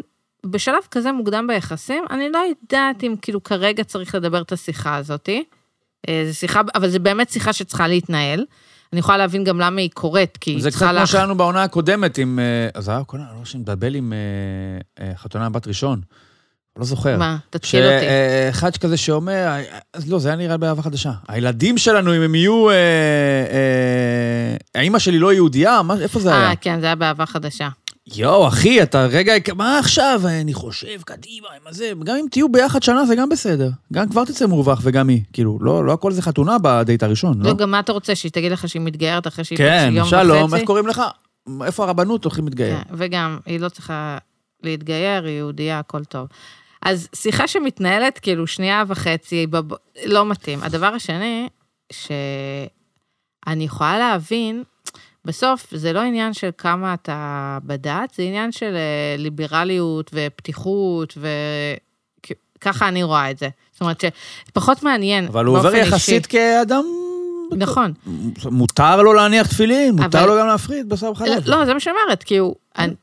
בשלב כזה מוקדם ביחסים, אני לא יודעת אם כאילו כרגע צריך לדבר את השיחה הזאתי. אה, זו שיחה, אבל זו באמת שיחה שצריכה להתנהל. אני יכולה להבין גם למה היא קורית, כי היא זה קצת צריכה כמו לך... שהיה לנו בעונה הקודמת עם... אה, אז היה קודם, לא שמדבל עם אה, אה, חתונה בת ראשון. לא זוכר. מה? תתקיל אותי. שאחד כזה שאומר, אז לא, זה היה נראה באהבה חדשה. הילדים שלנו, אם הם יהיו... האימא שלי לא יהודייה? איפה זה היה? אה, כן, זה היה באהבה חדשה. יואו, אחי, אתה רגע, מה עכשיו? אני חושב, קדימה, מה זה? גם אם תהיו ביחד שנה זה גם בסדר. גם כבר תצא מורווח וגם היא. כאילו, לא, לא הכל זה חתונה בדייט הראשון, לא? לא, גם מה אתה רוצה, שהיא תגיד לך שהיא מתגיירת אחרי שהיא כן, יום שלום, וחצי? איך קוראים לך? איפה הרבנות הולכים להתגייר? כן, וגם, היא לא צריכה להתגייר, היא יהודייה, הכל טוב. אז שיחה שמתנהלת כאילו שנייה וחצי, בב... לא מתאים. הדבר השני, שאני יכולה להבין, בסוף זה לא עניין של כמה אתה בדת, זה עניין של אה, ליברליות ופתיחות, וככה אני רואה את זה. זאת אומרת שפחות מעניין אבל הוא עובר. יחסית כאדם נכון. מותר לו להניח תפילין, מותר אבל- לו גם להפריד בשר וחלב. לא, זה מה שאני אומרת, כי הוא... אני-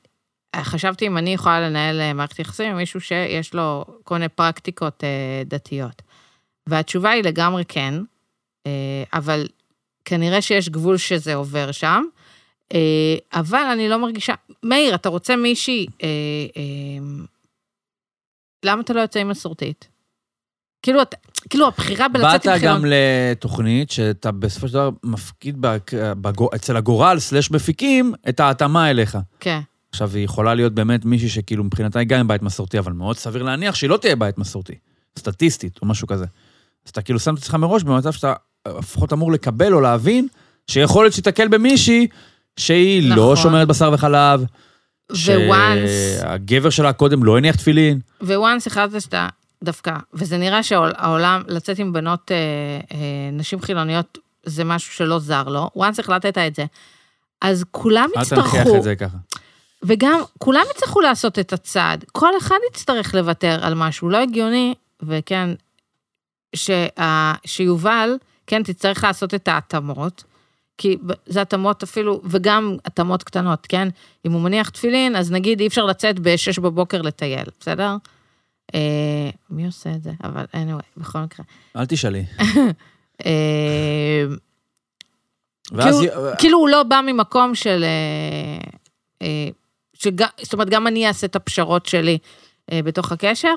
חשבתי אם אני יכולה לנהל אה, מערכת יחסים עם מישהו שיש לו כל מיני פרקטיקות אה, דתיות. והתשובה היא לגמרי כן, אה, אבל כנראה שיש גבול שזה עובר שם, אה, אבל אני לא מרגישה... מאיר, אתה רוצה מישהי... אה, אה, למה אתה לא יוצא עם מסורתית? כאילו, אתה- כאילו הבחירה בלצאת באת עם חילון... גם לתוכנית שאתה בסופו של דבר מפקיד בק- בגו- אצל הגורל סלש מפיקים את ההתאמה אליך. כן, עכשיו, היא יכולה להיות באמת מישהי שכאילו מבחינתה היא גם עם בית מסורתי, אבל מאוד סביר להניח שהיא לא תהיה בית מסורתי, סטטיסטית או משהו כזה. אז אתה כאילו שם את עצמך מראש במצב שאתה לפחות אמור לקבל או להבין שיכול להיות שתיתקל במישהי שהיא לא נכון. שומרת בשר וחלב, וואנס... שהגבר שלה קודם לא הניח תפילין. וואנס החלטת שאתה דווקא, וזה נראה שהעולם, לצאת עם בנות, אה, אה, נשים חילוניות, זה משהו שלא זר לו, וואנס החלטת את זה. אז כולם אל תנכיח יצטרכו, את זה ככה. וגם כולם יצטרכו לעשות את הצעד. כל אחד יצטרך לוותר על משהו לא הגיוני, וכן, שה, שיובל, כן, תצטרך לעשות את ההתאמות, כי זה התאמות אפילו, וגם התאמות קטנות, כן? אם הוא מניח תפילין, אז נגיד אי אפשר לצאת ב-6 בבוקר לטייל, בסדר? אה, מי עושה את זה? אבל anyway, בכל מקרה. אל תשאלי. אה, ואז... כאילו הוא לא בא ממקום של... אה, אה, שג, זאת אומרת, גם אני אעשה את הפשרות שלי אה, בתוך הקשר,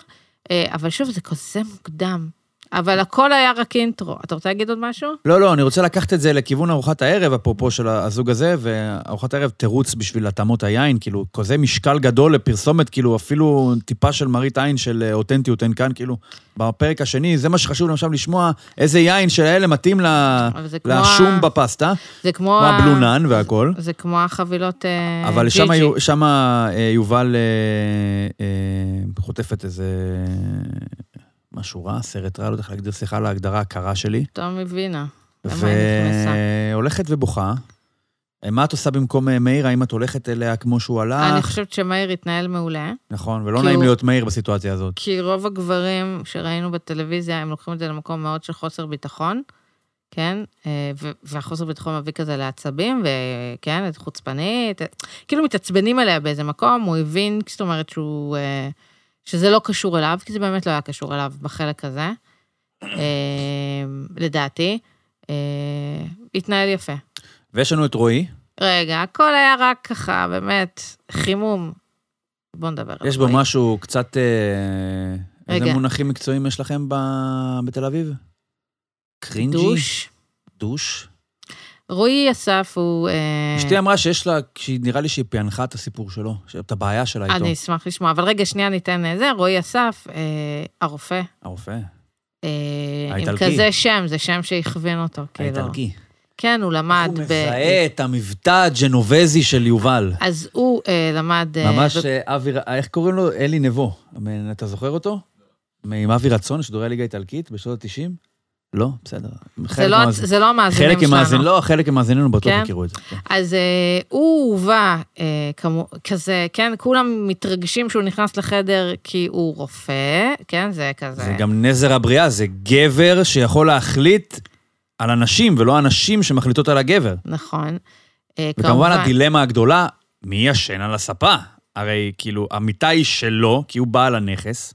אה, אבל שוב, זה כזה מוקדם. אבל הכל היה רק אינטרו. אתה רוצה להגיד עוד משהו? לא, לא, אני רוצה לקחת את זה לכיוון ארוחת הערב, אפרופו של הזוג הזה, וארוחת הערב תירוץ בשביל התאמות היין, כאילו, כזה משקל גדול לפרסומת, כאילו, אפילו טיפה של מראית עין של אותנטיות אין כאן, כאילו, בפרק השני, זה מה שחשוב עכשיו לשמוע, איזה יין של האלה מתאים ל- זה לשום ה- בפסטה, זה כמו... כמו הבלונן והכל. זה כמו החבילות אה, אבל שם אה, יובל אה, אה, חוטפת איזה משהו רע, סרט רע, לא יודע איך להגדיר, סליחה על ההגדרה הקרה שלי. היא נכנסה? והולכת ובוכה. אה, מה את עושה במקום אה, מאיר? האם את הולכת אליה כמו שהוא הלך? אני חושבת שמאיר התנהל מעולה, נכון, ולא נעים הוא- להיות מאיר בסיטואציה הזאת. כי רוב הגברים שראינו בטלוויזיה, הם לוקחים את זה למקום מאוד של חוסר ביטחון, כן? אה, והחוסר ביטחון מביא כזה לעצבים, וכן, את חוצפנית, כאילו מתעצבנים עליה באיזה מקום, הוא הבין, זאת אומרת שהוא, שזה לא קשור אליו, כי זה באמת לא היה קשור אליו בחלק הזה, אה, לדעתי. אה, התנהל יפה. ויש לנו את רועי, רגע, הכל היה רק ככה, באמת, חימום. בוא נדבר על יש בו רועי. משהו קצת... אה, איזה רגע. מונחים מקצועיים יש לכם ב- בתל אביב? קרינג'י? דוש. דוש? רועי אסף הוא... אה, אשתי אמרה שיש לה, נראה לי שהיא פענחה את הסיפור שלו, את הבעיה שלה איתו. אני אשמח לשמוע, אבל רגע, שנייה ניתן אה, זה, רועי אסף, אה, הרופא. הרופא, אה, עם האיטלקי. כזה שם, זה שם שהכווין אותו, כאילו. האיטלקי. כן, הוא למד הוא ב... מזהה את המבטא הג'נובזי של יובל. אז הוא אה, למד... אה, ממש ב- אה, אבי, איך קוראים לו? אלי נבו. אתה זוכר אותו? עם אבי רצון, שידורי הליגה האיטלקית בשנות ה-90? לא? בסדר. זה לא- מהמאזינים- זה לא המאזינים שלנו. לא, חלק ממאזיננו בטוח כן? יכירו את זה. כן. אז אה, הוא הובא אה, כמו, כזה, כן, כולם מתרגשים שהוא נכנס לחדר כי הוא רופא, כן, זה כזה. זה גם נזר הבריאה, זה גבר שיכול להחליט על אנשים, ולא הנשים שמחליטות על הגבר. נכון. אה, וכמובן הדילמה הגדולה, מי ישן על הספה? הרי כאילו, המיטה היא שלו, כי הוא בעל הנכס,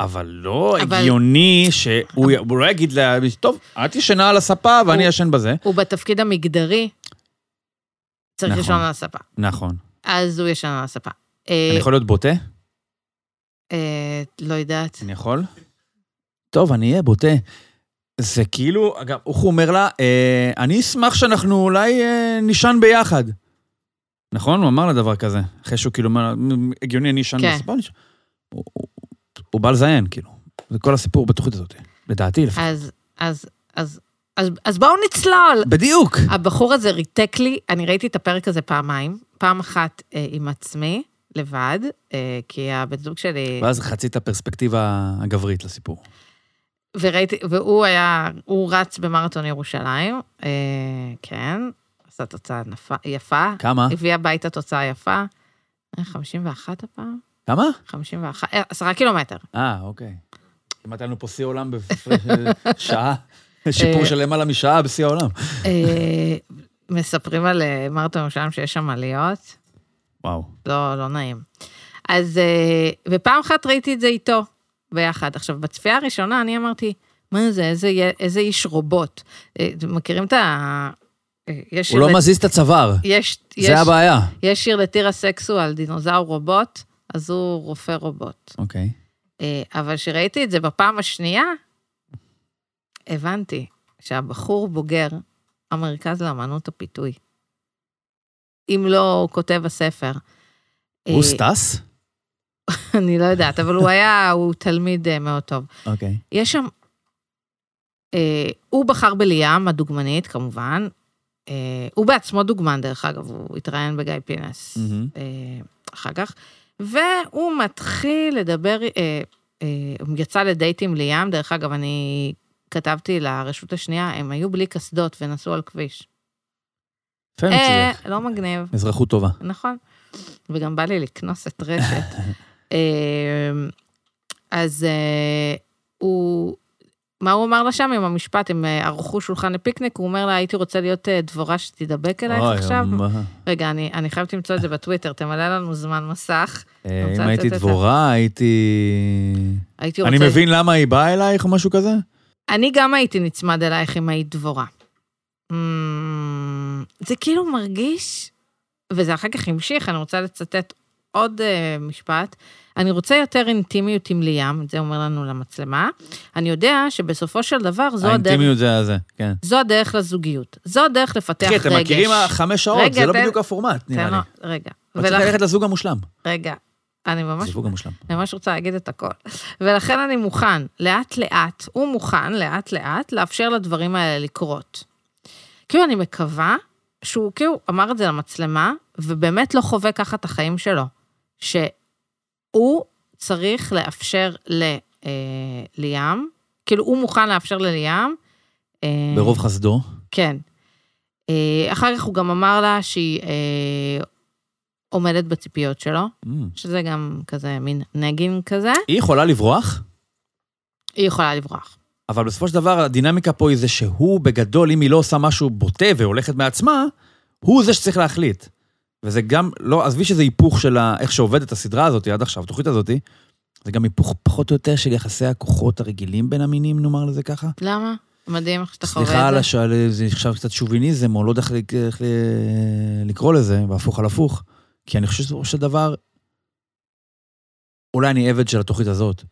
אבל לא אבל- הגיוני שהוא הוא לא יגיד לה, טוב, את ישנה על הספה ואני הוא- ישן בזה. הוא בתפקיד המגדרי, צריך נכון. לישון על הספה. נכון. אז הוא ישן על הספה. אה, אני יכול להיות בוטה? אה, לא יודעת. אני יכול? טוב, אני אהיה בוטה. זה כאילו, אגב, הוא אומר לה, אה, אני אשמח שאנחנו אולי אה, נישן ביחד. נכון? הוא אמר לה דבר כזה. אחרי שהוא כאילו אמר, "מ- הגיוני, אני אשן כן. בספה, אני אשן." הוא- הוא- בא לזיין, כאילו. זה כל הסיפור בתוכנית הזאת. לדעתי לפחות. אז, אז, אז, אז, אז בואו נצלול. בדיוק. הבחור הזה ריתק לי, אני ראיתי את הפרק הזה פעמיים, פעם אחת אה, עם עצמי, לבד, אה, כי הבן זוג שלי, ואז חצי את הפרספקטיבה הגברית לסיפור. וראיתי, והוא היה, הוא רץ במרתון ירושלים, אה, כן, עשה תוצאה נפה, יפה, כמה? הביא הביתה תוצאה יפה, אה, 51 הפעם? כמה? 51, אה, עשרה קילומטר. אה, אוקיי. כמעט היה לנו פה שיא עולם בהפרש של שעה. שיפור של למעלה משעה בשיא העולם. אה, מספרים על אה, מרתון ירושלים שיש שם עליות, וואו. לא, לא נעים. אז, אה, ופעם אחת ראיתי את זה איתו, ביחד. עכשיו, בצפייה הראשונה אני אמרתי, מה זה, איזה, איזה איש רובוט. אה, מכירים את ה... אה, יש הוא לא מזיז את הצוואר, יש, יש, זה הבעיה. יש שיר לטירה סקסואל, דינוזאור רובוט, אז הוא רופא רובוט. אוקיי. אה, אבל כשראיתי את זה בפעם השנייה, הבנתי שהבחור בוגר המרכז לאמנות הפיתוי. אם לא כותב הספר. הוא אה, סטס? אני לא יודעת, אבל הוא היה, הוא תלמיד אה, מאוד טוב. אוקיי. יש שם... אה, הוא בחר בליאם, הדוגמנית, כמובן. אה, הוא בעצמו דוגמן, דרך אגב, הוא התראיין בגיא פינס מהמם. אה, אחר כך. והוא מתחיל לדבר, אה, אה, הוא יצא לדייט עם ליאם, דרך אגב, אני כתבתי לרשות השנייה, הם היו בלי קסדות ונסעו על כביש. יפה אה. לא מגניב. אזרחות טובה. נכון. וגם בא לי לקנוס את רשת. אה, אז אה, הוא, מה הוא אמר לה שם עם המשפט, הם אה, ערכו שולחן לפיקניק, הוא אומר לה, הייתי רוצה להיות אה, דבורה שתדבק אלייך עכשיו. מה? רגע, אני, אני חייבת למצוא את זה בטוויטר, תמלא לנו זמן מסך. אה, אם הייתי דבורה, הייתי... הייתי רוצה... אני מבין למה היא באה אלייך או משהו כזה? אני גם הייתי נצמד אלייך אם היית דבורה. Mm, זה כאילו מרגיש, וזה אחר כך המשיך, אני רוצה לצטט עוד uh, משפט. אני רוצה יותר אינטימיות עם ליאם, את זה אומר לנו למצלמה. אני יודע שבסופו של דבר זו הדרך, האינטימיות זה הזה, כן. זו הדרך לזוגיות. זו הדרך לפתח תראי, רגש. אתם מכירים חמש שעות, רגע, זה לא תן- בדיוק הפורמט, נראה לי. רגע. אבל צריך ולכ- ללכת לזוג המושלם. רגע, אני ממש זיווג המושלם. אני ממש רוצה להגיד את הכל. ולכן אני מוכן, לאט-לאט, הוא מוכן, לאט-לאט, לאפשר לדברים האלה לקרות. כאילו, אני מקווה שהוא כאילו אמר את זה למצלמה, ובאמת לא חווה ככה את החיים שלו. שהוא צריך לאפשר לליאם, כאילו, הוא מוכן לאפשר לליאם. אה, ברוב חסדו. כן. אה, אחר כך הוא גם אמר לה שהיא אה, עומדת בציפיות שלו. Mm. שזה גם כזה מין נגין כזה, היא יכולה לברוח, היא יכולה לברוח. אבל בסופו של דבר הדינמיקה פה היא זה שהוא בגדול, אם היא לא עושה משהו בוטה והולכת מעצמה, הוא זה שצריך להחליט. וזה גם, לא, עזבי שזה היפוך של ה- איך שעובדת הסדרה הזאת עד עכשיו, התוכנית הזאת, זה גם היפוך פחות או יותר של יחסי הכוחות הרגילים בין המינים, נאמר לזה ככה. למה? מדהים איך שאתה חווה סליחה על את זה. השאלה, זה נחשב קצת שוביניזם, או לא יודע איך לקרוא לזה, בהפוך על הפוך. כי אני חושב שבסופו של דבר, אולי אני עבד של התוכנית הזאת.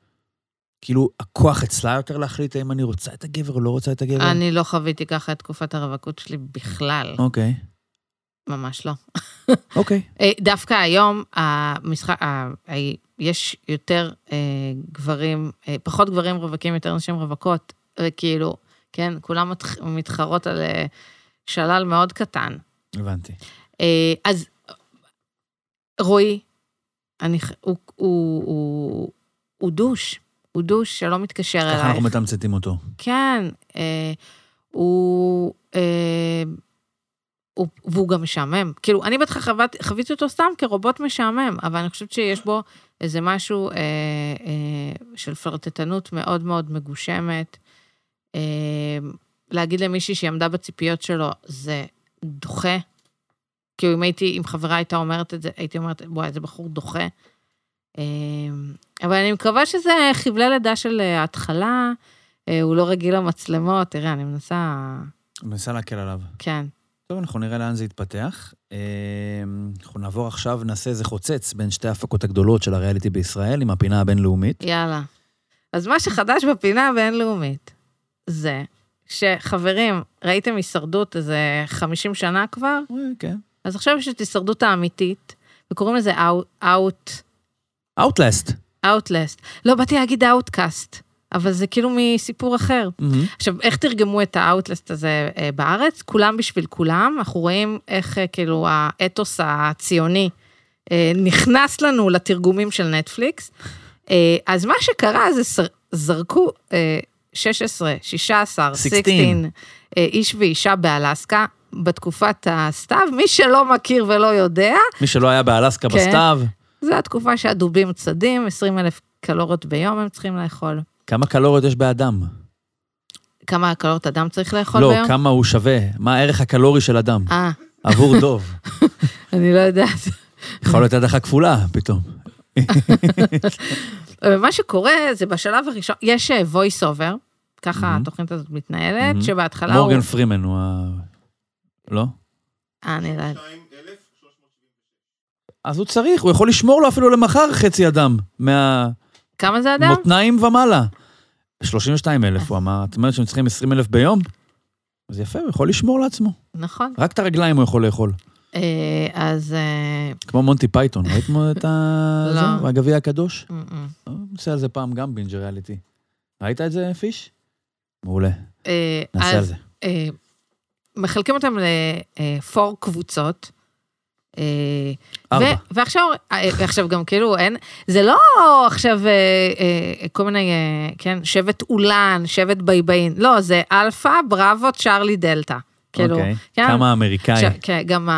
כאילו, הכוח אצלה יותר להחליט האם אני רוצה את הגבר או לא רוצה את הגבר. אני לא חוויתי ככה את תקופת הרווקות שלי בכלל, אוקיי, ממש לא. אוקיי. אה, דווקא היום, המשחק, יש יותר אה, גברים, אה, פחות גברים רווקים, יותר נשים רווקות, וכאילו, כן, כולם מתח- מתחרות על שלל מאוד קטן. הבנתי. אז רועי, אני, הוא, הוא, הוא, הוא דוש, הוא דוש שלא מתקשר ככה אנחנו אלייך. מתמצתים אותו. כן, אה, הוא, אה, והוא גם משעמם. כאילו, אני בטח חוויתי אותו סתם כרובוט משעמם, אבל אני חושבת שיש בו איזה משהו אה, אה, של פלרטטנות מאוד מאוד מגושמת. אה, להגיד למישהי שהיא עמדה בציפיות שלו, זה דוחה. כאילו, אם הייתי, אם חברה הייתה אומרת את זה, הייתי אומרת, וואי, איזה בחור דוחה. אה, אבל אני מקווה שזה חבלי לידה של אה, ההתחלה, אה, הוא לא רגיל למצלמות, תראה, אני מנסה... מנסה להקל עליו. כן. טוב, אנחנו נראה לאן זה יתפתח. אה, אנחנו נעבור עכשיו, נעשה איזה חוצץ בין שתי ההפקות הגדולות של הריאליטי בישראל, עם הפינה הבינלאומית. יאללה. אז מה שחדש בפינה הבינלאומית, זה שחברים, ראיתם הישרדות איזה 50 שנה כבר? אה, כן. אז עכשיו יש את הישרדות האמיתית, וקוראים לזה Out, Outlast. Outlast. לא, באתי להגיד Outcast, אבל זה כאילו מסיפור אחר. מהמם. עכשיו, איך תרגמו את האאוטלסט הזה אה, בארץ? כולם בשביל כולם. אנחנו רואים איך אה, כאילו האתוס הציוני אה, נכנס לנו לתרגומים של נטפליקס. אה, אז מה שקרה זה שר- זרקו אה, 16, 16, 16 אה, איש ואישה באלסקה. בתקופת הסתיו, מי שלא מכיר ולא יודע, מי שלא היה באלסקה כן. בסתיו, זו התקופה שהדובים צדים, 20 אלף קלוריות ביום הם צריכים לאכול. כמה קלוריות יש באדם? כמה קלוריות אדם צריך לאכול לא, ביום? כמה הוא שווה, מה הערך הקלורי של אדם אה, עבור דוב. אני לא יודעת. יכול להיות הדחה כפולה פתאום. מה שקורה זה בשלב הראשון, יש אה, voice over, ככה מהמם. התוכנית הזאת מתנהלת, מהמם. שבהתחלה הוא... מורגן פרימן הוא ה... לא? אה, אני לא יודעת. אז הוא צריך, הוא יכול לשמור לו אפילו למחר חצי אדם, כמה זה אדם? מהמותניים ומעלה. 32 אלף, הוא אמר, את אומרת שהם צריכים 20 אלף ביום? אז יפה, הוא יכול לשמור לעצמו. נכון. רק את הרגליים הוא יכול לאכול. אה, אז... אה, כמו מונטי פייתון, ראית את ה... לא. הגביע הקדוש? הוא עושה על זה פעם גם בינג' ריאליטי. ראית את זה, פיש? מעולה, אה, נעשה על זה. אה, מחלקים אותם ל four קבוצות. אה, ארבע. ו- ועכשיו, אה, ועכשיו גם כאילו אין, זה לא עכשיו אה, אה, כל מיני, אה, כן, שבט אולן, שבט בייביין, לא, זה אלפא, בראבו, צ'ארלי, דלתא. כאילו, אוקיי. כן, כמה אמריקאי. עכשיו, כן, גם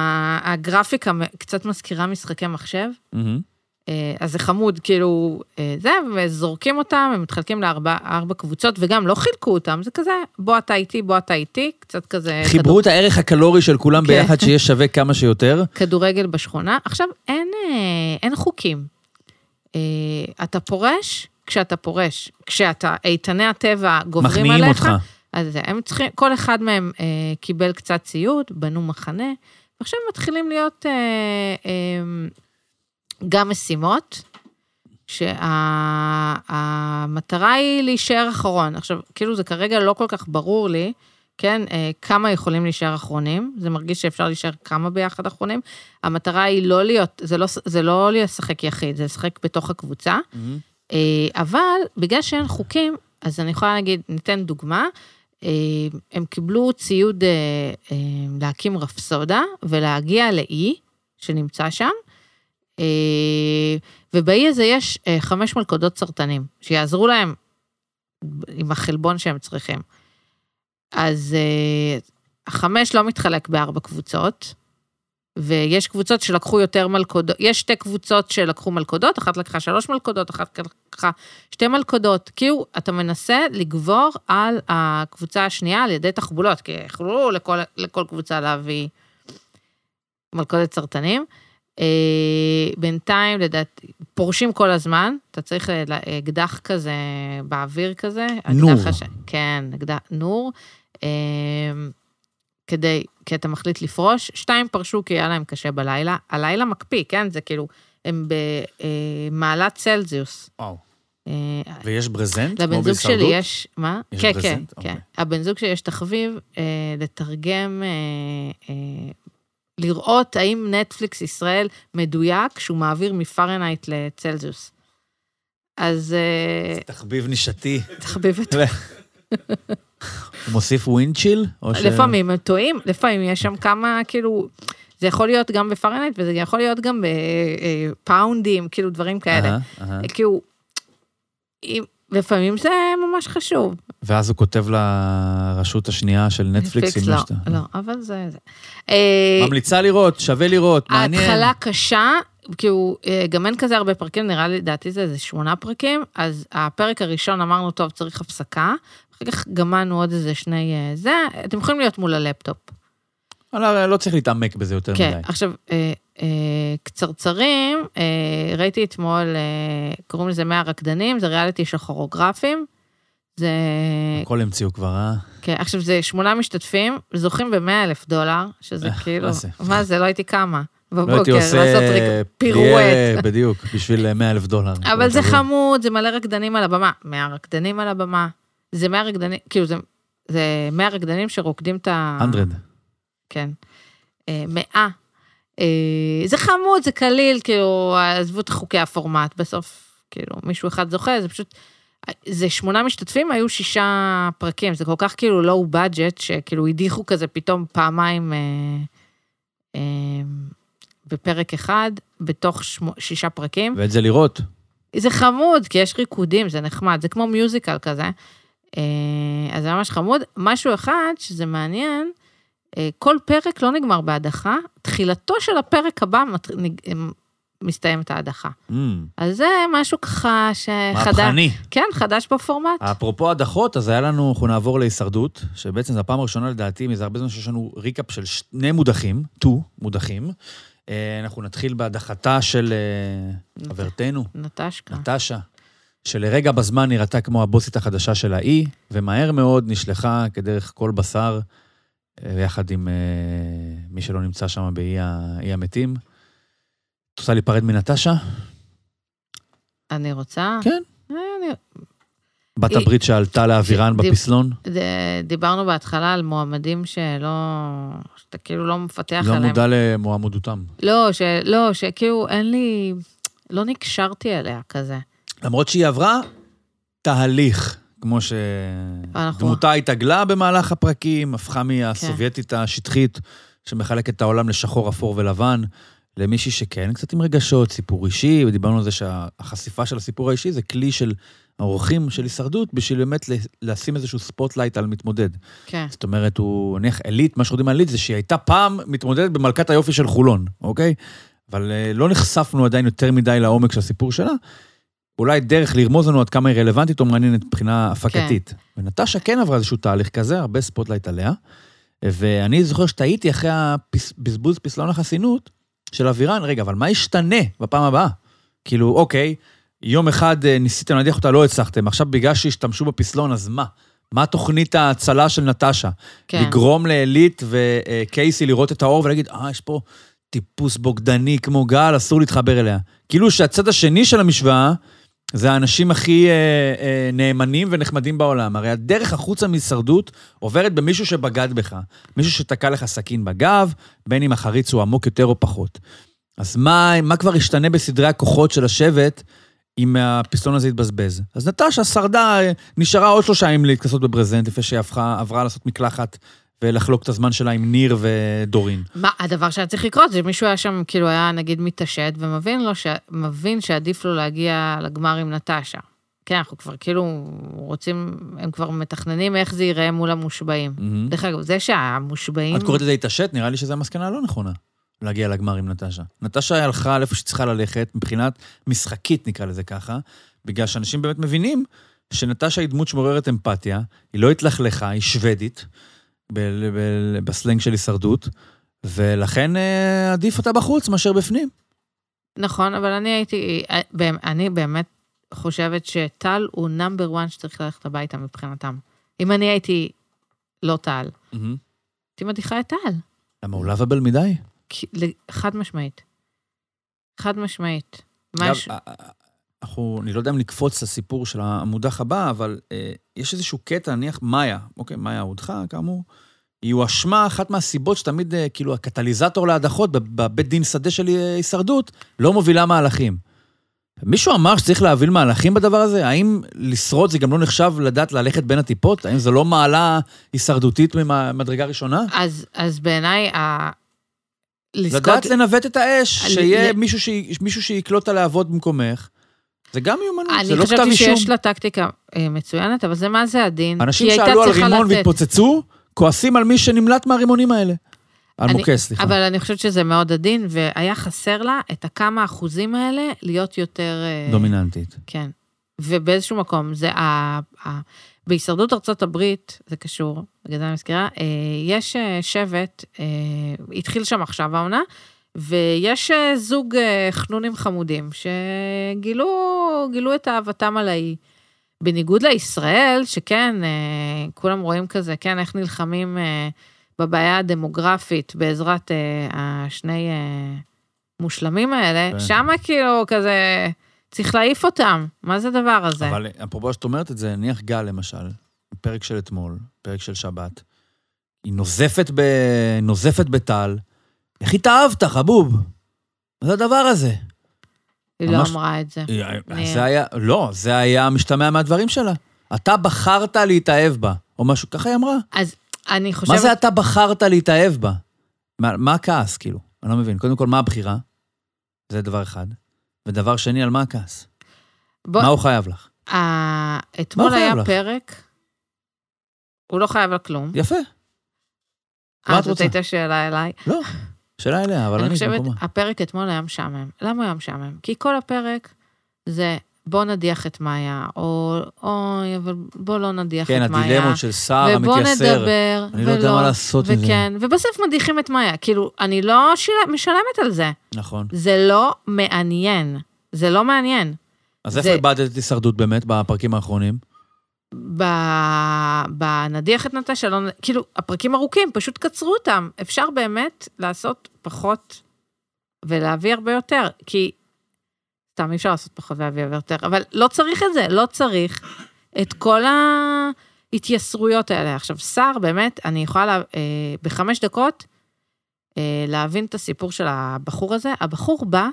הגרפיקה קצת מזכירה משחקי מחשב, מהמם. אה, אז זה חמוד, כאילו, אה, זה, וזורקים אותם, הם מתחלקים לארבע ארבע קבוצות, וגם לא חילקו אותם, זה כזה, בוא אתה איתי, בוא אתה איתי, קצת כזה... חיברו את הערך הקלורי של כולם כן. ביחד, שיהיה שווה כמה שיותר. כדורגל בשכונה. עכשיו, אין, אה, אין חוקים. אתה פורש כשאתה פורש. כשאתה, איתני הטבע גוברים מחמיאים עליך. אותך. אז זה, הם צריכים, כל אחד מהם אה, קיבל קצת ציוד, בנו מחנה, ועכשיו מתחילים להיות אה, אה, גם משימות, שהמטרה היא להישאר אחרון. עכשיו, כאילו זה כרגע לא כל כך ברור לי, כן, אה, כמה יכולים להישאר אחרונים, זה מרגיש שאפשר להישאר כמה ביחד אחרונים. המטרה היא לא להיות, זה לא, זה לא לשחק יחיד, זה לשחק בתוך הקבוצה. מהמם. אה, אבל בגלל שאין חוקים, אז אני יכולה להגיד, ניתן דוגמה, אה, הם קיבלו ציוד להקים רפסודה ולהגיע לאי שנמצא שם, ובאי הזה יש אה, חמש מלכודות סרטנים, שיעזרו להם עם החלבון שהם צריכים. אז אה, החמש לא מתחלק בארבע קבוצות, ויש קבוצות שלקחו יותר מלכודות, יש שתי קבוצות שלקחו מלכודות, אחת לקחה שלוש מלכודות, אחת לקחה שתי מלכודות. כאילו, אתה מנסה לגבור על הקבוצה השנייה על ידי תחבולות, כי יכלו לכל, לכל קבוצה להביא מלכודת סרטנים. אה, בינתיים, לדעתי, פורשים כל הזמן, אתה צריך אה, אקדח כזה באוויר כזה. נור. הש... כן, אקדח, נור. אה, כדי, כי אתה מחליט לפרוש. שתיים פרשו כי היה להם קשה בלילה. הלילה מקפיא, כן? זה כאילו, הם במעלות צלזיוס. וואו. אה, ויש ברזנט? כמו לבן זוג שלי בהישרדות? יש, מה? יש כן, כן, ברזנט? כן. אוקיי. הבן זוג שלי יש תחביב אה, לתרגם, אה, אה, לראות האם נטפליקס ישראל מדויק שהוא מעביר מפרנהייט לצלזיוס. אז אה, זה תחביב נישתי. תחביב את... הוא מוסיף wind chill? לפעמים הם טועים, לפעמים יש שם כמה, כאילו, זה יכול להיות גם בפרנהייט וזה יכול להיות גם בפאונדים, כאילו דברים כאלה. כאילו, לפעמים זה ממש חשוב. ואז הוא כותב לרשות השנייה של נטפליקס, אם לא, יש את ה- לא, אבל זה... זה. אה, ממליצה לראות, שווה לראות, מעניין. ההתחלה קשה, כאילו, אה, גם אין כזה הרבה פרקים, נראה לי, לדעתי זה איזה שמונה פרקים, אז הפרק הראשון אמרנו, טוב, צריך הפסקה, אחר כך גמרנו עוד איזה שני... אה, זה, אתם יכולים להיות מול הלפטופ. לא, לא צריך להתעמק בזה יותר כן, מדי. עכשיו, אה, אה, קצרצרים, אה, ראיתי אתמול, אה, קוראים לזה 100 רקדנים, זה ריאליטי של כוריאוגרפים. זה... הכל המציאו כבר, אה? כן, עכשיו זה שמונה משתתפים, זוכים ב-100 אלף דולר, שזה אה, כאילו, מה זה? מה זה, לא הייתי קמה לא הייתי בבוקר עושה לעשות ריק- פירואט. בדיוק, בשביל 100 אלף דולר. אבל זה. חמוד, זה מלא רקדנים על הבמה. 100 רקדנים על הבמה. זה 100 רקדנים, כאילו זה, זה 100 רקדנים שרוקדים את ה... 100. כן. אה, 100. אה, זה חמוד, זה קליל, כאילו, עזבו את חוקי הפורמט, בסוף, כאילו, מישהו אחד זוכה, זה פשוט... זה שמונה משתתפים, היו שישה פרקים, זה כל כך כאילו לואו בדג'ט, שכאילו הדיחו כזה פתאום פעמיים אה, אה, בפרק אחד, בתוך שמו, שישה פרקים. ואת זה לראות. זה חמוד, כי יש ריקודים, זה נחמד, זה כמו musical כזה. אה, אז זה ממש חמוד. משהו אחד שזה מעניין, כל פרק לא נגמר בהדחה, תחילתו של הפרק הבא מת- נג- מסתיימת ההדחה. Mm, אז זה משהו ככה שחדש, מהפכני. כן, חדש בפורמט. אפרופו הדחות, אז היה לנו, אנחנו נעבור להישרדות, שבעצם זו הפעם הראשונה לדעתי, מזה הרבה זמן שיש לנו recap של שני מודחים, two מודחים. אה, אנחנו נתחיל בהדחתה של אה, חברתנו, נטשקה. נטשה, שלרגע בזמן נראתה כמו הבוסית החדשה של האי, ומהר מאוד נשלחה כדרך כל בשר, אה, יחד עם אה, מי שלא נמצא שם באי המתים. את רוצה להיפרד מנטשה? אני רוצה... כן. אה, אני- בת היא- הברית שעלתה לאווירן בפסלון? ד- דיברנו בהתחלה על מועמדים שלא... שאתה כאילו לא מפתח לא עליהם. מודע למועמדותם. לא, ש... לא, שכאילו אין לי... לא נקשרתי אליה כזה. למרות שהיא עברה תהליך, כמו אנחנו- שדמותה התעגלה במהלך הפרקים, הפכה מהסובייטית השטחית, שמחלקת את העולם לשחור, אפור ולבן, למישהי שכן קצת עם רגשות, סיפור אישי, ודיברנו על זה שהחשיפה של הסיפור האישי זה כלי של האורחים של הישרדות, בשביל באמת לשים איזשהו spotlight על מתמודד. כן. זאת אומרת, הוא, נניח, עילית, מה שיודעים על עילית זה שהיא הייתה פעם מתמודדת במלכת היופי של חולון, אוקיי? אבל אה, לא נחשפנו עדיין יותר מדי לעומק של הסיפור שלה. אולי דרך לרמוז לנו עד כמה היא רלוונטית או מעניינת מבחינה הפקתית. כן. ונטשה כן עברה איזשהו תהליך כזה, הרבה spotlight עליה. ואני זוכר שטעיתי אחרי הבזבוז פסלון החסינות של אבירן, רגע, אבל מה ישתנה בפעם הבאה? כאילו, אוקיי, יום אחד אה, ניסיתם להדיח אותה, לא הצלחתם, עכשיו בגלל שהשתמשו בפסלון, אז מה? מה תוכנית ההצלה של נטשה? כן. לגרום לעילית וקייסי לראות את האור ולהגיד, אה, יש פה טיפוס בוגדני כמו גל, אסור להתחבר אליה. כאילו שהצד השני של המשוואה, זה האנשים הכי אה, אה, נאמנים ונחמדים בעולם. הרי הדרך החוצה מהישרדות עוברת במישהו שבגד בך. מישהו שתקע לך סכין בגב, בין אם החריץ הוא עמוק יותר או פחות. אז מה, מה כבר ישתנה בסדרי הכוחות של השבט אם הפסטון הזה יתבזבז? אז נטשה שרדה, אה, נשארה עוד שלושה ימים להתכסות בברזנט, לפני שהיא עברה לעשות מקלחת ולחלוק את הזמן שלה עם ניר ודורין. מה, הדבר שהיה צריך לקרות זה מישהו היה שם, כאילו היה נגיד מתעשת ומבין לו, ש... מבין שעדיף לו להגיע לגמר עם נטשה. כן, אנחנו כבר כאילו רוצים, הם כבר מתכננים איך זה ייראה מול המושבעים. מהמם. דרך אגב, זה שהמושבעים... את קוראת לזה התעשת? נראה לי שזו המסקנה הלא נכונה. להגיע לגמר עם נטשה. נטשה הלכה לאיפה שצריכה ללכת, מבחינת משחקית נקרא לזה ככה, בגלל שאנשים באמת מבינים שנטשה היא דמות שמעוררת אמפתיה, היא לא התלכלכה, היא שוודית, ב- ב- בסלנג של הישרדות, ולכן אה, עדיף אותה בחוץ מאשר בפנים. נכון, אבל אני הייתי, אני באמת חושבת שטל הוא נאמבר 1 שצריך ללכת הביתה מבחינתם. אם אני הייתי לא טל, הייתי מדיחה את טל. למה הוא לאבל מדי? כי- חד משמעית. חד משמעית. ה- אנחנו, אני לא יודע אם לקפוץ לסיפור של המודח הבא, אבל אה, יש איזשהו קטע, נניח מאיה, אוקיי, מאיה הודחה, כאמור, היא הואשמה, אחת מהסיבות שתמיד, אה, כאילו, הקטליזטור להדחות בב- בבית דין שדה של אה, הישרדות, לא מובילה מהלכים. מישהו אמר שצריך להוביל מהלכים בדבר הזה? האם לשרוד זה גם לא נחשב לדעת ללכת בין הטיפות? האם זו לא מעלה הישרדותית ממדרגה ראשונה? אז, אז בעיניי, ה... לזכות... לדעת לנווט את האש, שיהיה ל- מישהו, ש... מישהו שיקלוט את הלהבות במקומך. זה גם מיומנות, זה אני לא כתב חשבתי אישום. שיש לה טקטיקה אה, מצוינת, אבל זה מה זה הדין? אנשים שעלו על רימון. והתפוצצו, כועסים על מי שנמלט מהרימונים האלה. על אני- מוקש, סליחה. אבל אני חושבת שזה מאוד עדין, והיה חסר לה את הכמה אחוזים האלה להיות יותר... אה, דומיננטית. כן. ובאיזשהו מקום, זה ה... ה... בהישרדות ארצות הברית, זה קשור, בגלל זה אני מזכירה, אה, יש שבט, התחיל שם עכשיו העונה, ויש אה, זוג אה, חנונים חמודים שגילו גילו את אהבתם על האי. בניגוד לישראל, שכן, אה, כולם רואים כזה, כן, איך נלחמים בבעיה הדמוגרפית בעזרת השני מושלמים האלה, כן. שמה כאילו כזה, צריך להעיף אותם, מה זה הדבר הזה? אבל אפרופו שאת אומרת את זה, נניח גל למשל, פרק של אתמול, פרק של שבת, היא נוזפת, ב... נוזפת בטל, איך התאהבת, חבוב? מה זה הדבר הזה? היא לא ממש- אמרה את זה. אני- זה היה, לא, זה היה משתמע מהדברים שלה. אתה בחרת להתאהב בה, או משהו, ככה היא אמרה. אז אני מה חושבת... זה אתה בחרת להתאהב בה? מה, מה הכעס, כאילו? אני לא מבין. קודם כל, מה הבחירה? זה דבר אחד. ודבר שני, על מה הכעס? בוא, מה הוא חייב לך? ה- אתמול מה היה לך? פרק, הוא לא חייב לה כלום. יפה. מה אה, את זאת רוצה? הייתה שאלה אליי. לא. שאלה אליה, אבל אני אני חושבת, במקומה. הפרק אתמול היה משעמם. למה הוא היה משעמם? כי כל הפרק זה בוא נדיח את מאיה, או אוי, אבל בוא לא נדיח כן, את מאיה. הדילמות של שר ובוא המתייסר. נדבר, אני לא יודע מה לעשות עם זה. וכן, ובסוף מדיחים את מאיה. כאילו, אני לא שיל... משלמת על זה. נכון. זה לא מעניין. זה לא מעניין. אז זה- איפה איבדת את הישרדות באמת בפרקים האחרונים? ב... בנדיח את נטשה, לא... כאילו, הפרקים ארוכים, פשוט קצרו אותם. אפשר באמת לעשות פחות ולהביא הרבה יותר, כי... סתם, אי אפשר לעשות פחות ולהביא הרבה יותר, אבל לא צריך את זה, לא צריך את כל ההתייסרויות האלה. עכשיו, שר, באמת, אני יכולה לה... אה, בחמש דקות אה, להבין את הסיפור של הבחור הזה. הבחור בא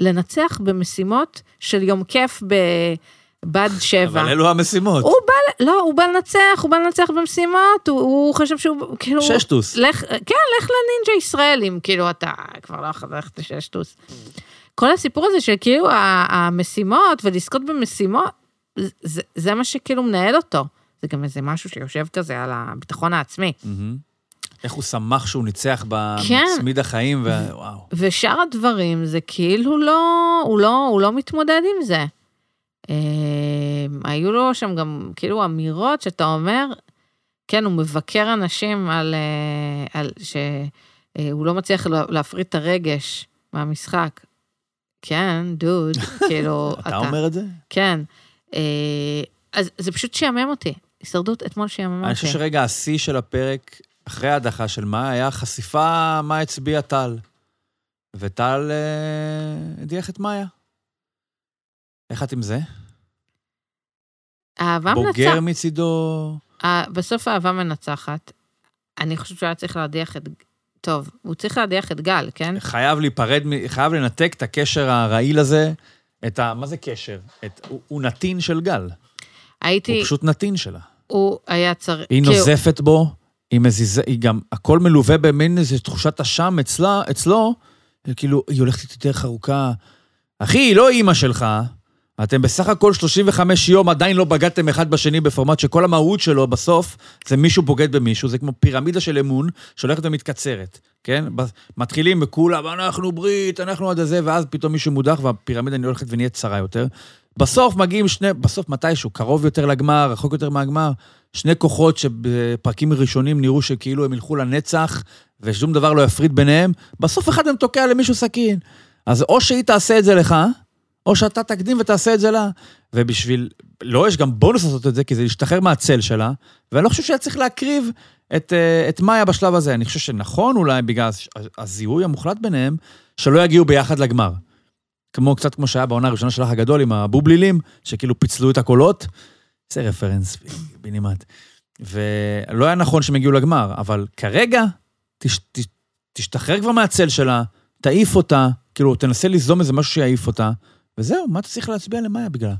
לנצח במשימות של יום כיף בבד שבע. אבל אלו המשימות. הוא בא, לא, הוא בא לנצח, הוא בא לנצח במשימות, הוא, הוא חושב שהוא, כאילו... ששטוס. לך, כן, לך לנינג'ה ישראלים, כאילו, אתה כבר לא יכול ללכת לששטוס. כל הסיפור הזה של כאילו המשימות ולזכות במשימות, זה, זה מה שכאילו מנהל אותו. זה גם איזה משהו שיושב כזה על הביטחון העצמי. איך הוא שמח שהוא ניצח כן. בצמיד החיים, ווואו. ושאר הדברים זה כאילו לא, הוא לא, הוא לא מתמודד עם זה. אה, היו לו שם גם כאילו אמירות שאתה אומר, כן, הוא מבקר אנשים על, אה, על שהוא לא מצליח לה- להפריד את הרגש מהמשחק. כן, דוד, כאילו, אתה אומר את זה? כן. אה, אז זה פשוט שעמם אותי. הישרדות אתמול שעממה אותי. אני חושב שרגע השיא של הפרק, אחרי ההדחה של מאי, היה חשיפה מה הצביע טל. וטל אה, הדיח את מאיה. איך את עם זה? אהבה מנצחת. בוגר מצידו... ה- בסוף האהבה מנצחת. אני חושבת שהוא היה צריך להדיח את... טוב, הוא צריך להדיח את גל, כן? חייב להיפרד, חייב לנתק את הקשר הרעיל הזה, את ה... מה זה קשר? את... הוא, הוא נתין של גל. הייתי... הוא פשוט נתין שלה. הוא היה צריך... היא נוזפת בו, היא מזיזה, היא גם, הכל מלווה במין איזו תחושת אשם אצלה, אצלו, כאילו, היא הולכת איתי דרך ארוכה. אחי, היא לא אימא שלך, אתם בסך הכל 35 יום עדיין לא בגדתם אחד בשני בפורמט שכל המהות שלו בסוף זה מישהו בוגד במישהו, זה כמו פירמידה של אמון שהולכת ומתקצרת, כן? מתחילים בכולם, אנחנו ברית, אנחנו עד הזה, ואז פתאום מישהו מודח והפירמידה הולכת ונהיית צרה יותר. בסוף מגיעים שני, בסוף מתישהו, קרוב יותר לגמר, רחוק יותר מהגמר, שני כוחות שבפרקים ראשונים נראו שכאילו הם ילכו לנצח, ושום דבר לא יפריד ביניהם, בסוף אחד מהם תוקע למישהו סכין. אז או שהיא תעשה את זה לך, או שאתה תקדים ותעשה את זה לה. ובשביל, לא, יש גם בונוס לעשות את זה, כי זה להשתחרר מהצל שלה, ואני לא חושב שהיה צריך להקריב את, אה, את מאיה בשלב הזה. אני חושב שנכון אולי, בגלל הזיהוי המוחלט ביניהם, שלא יגיעו ביחד לגמר. כמו, קצת כמו שהיה בעונה הראשונה של האח הגדול עם הבובלילים, שכאילו פיצלו את הקולות. זה רפרנס בנימט. ולא היה נכון שהם הגיעו לגמר, אבל כרגע, תש, ת, תשתחרר כבר מהצל שלה, תעיף אותה, כאילו, תנסה ליזום איזה משהו שיעיף אותה, וזהו, מה אתה צריך להצביע למאיה בגללה?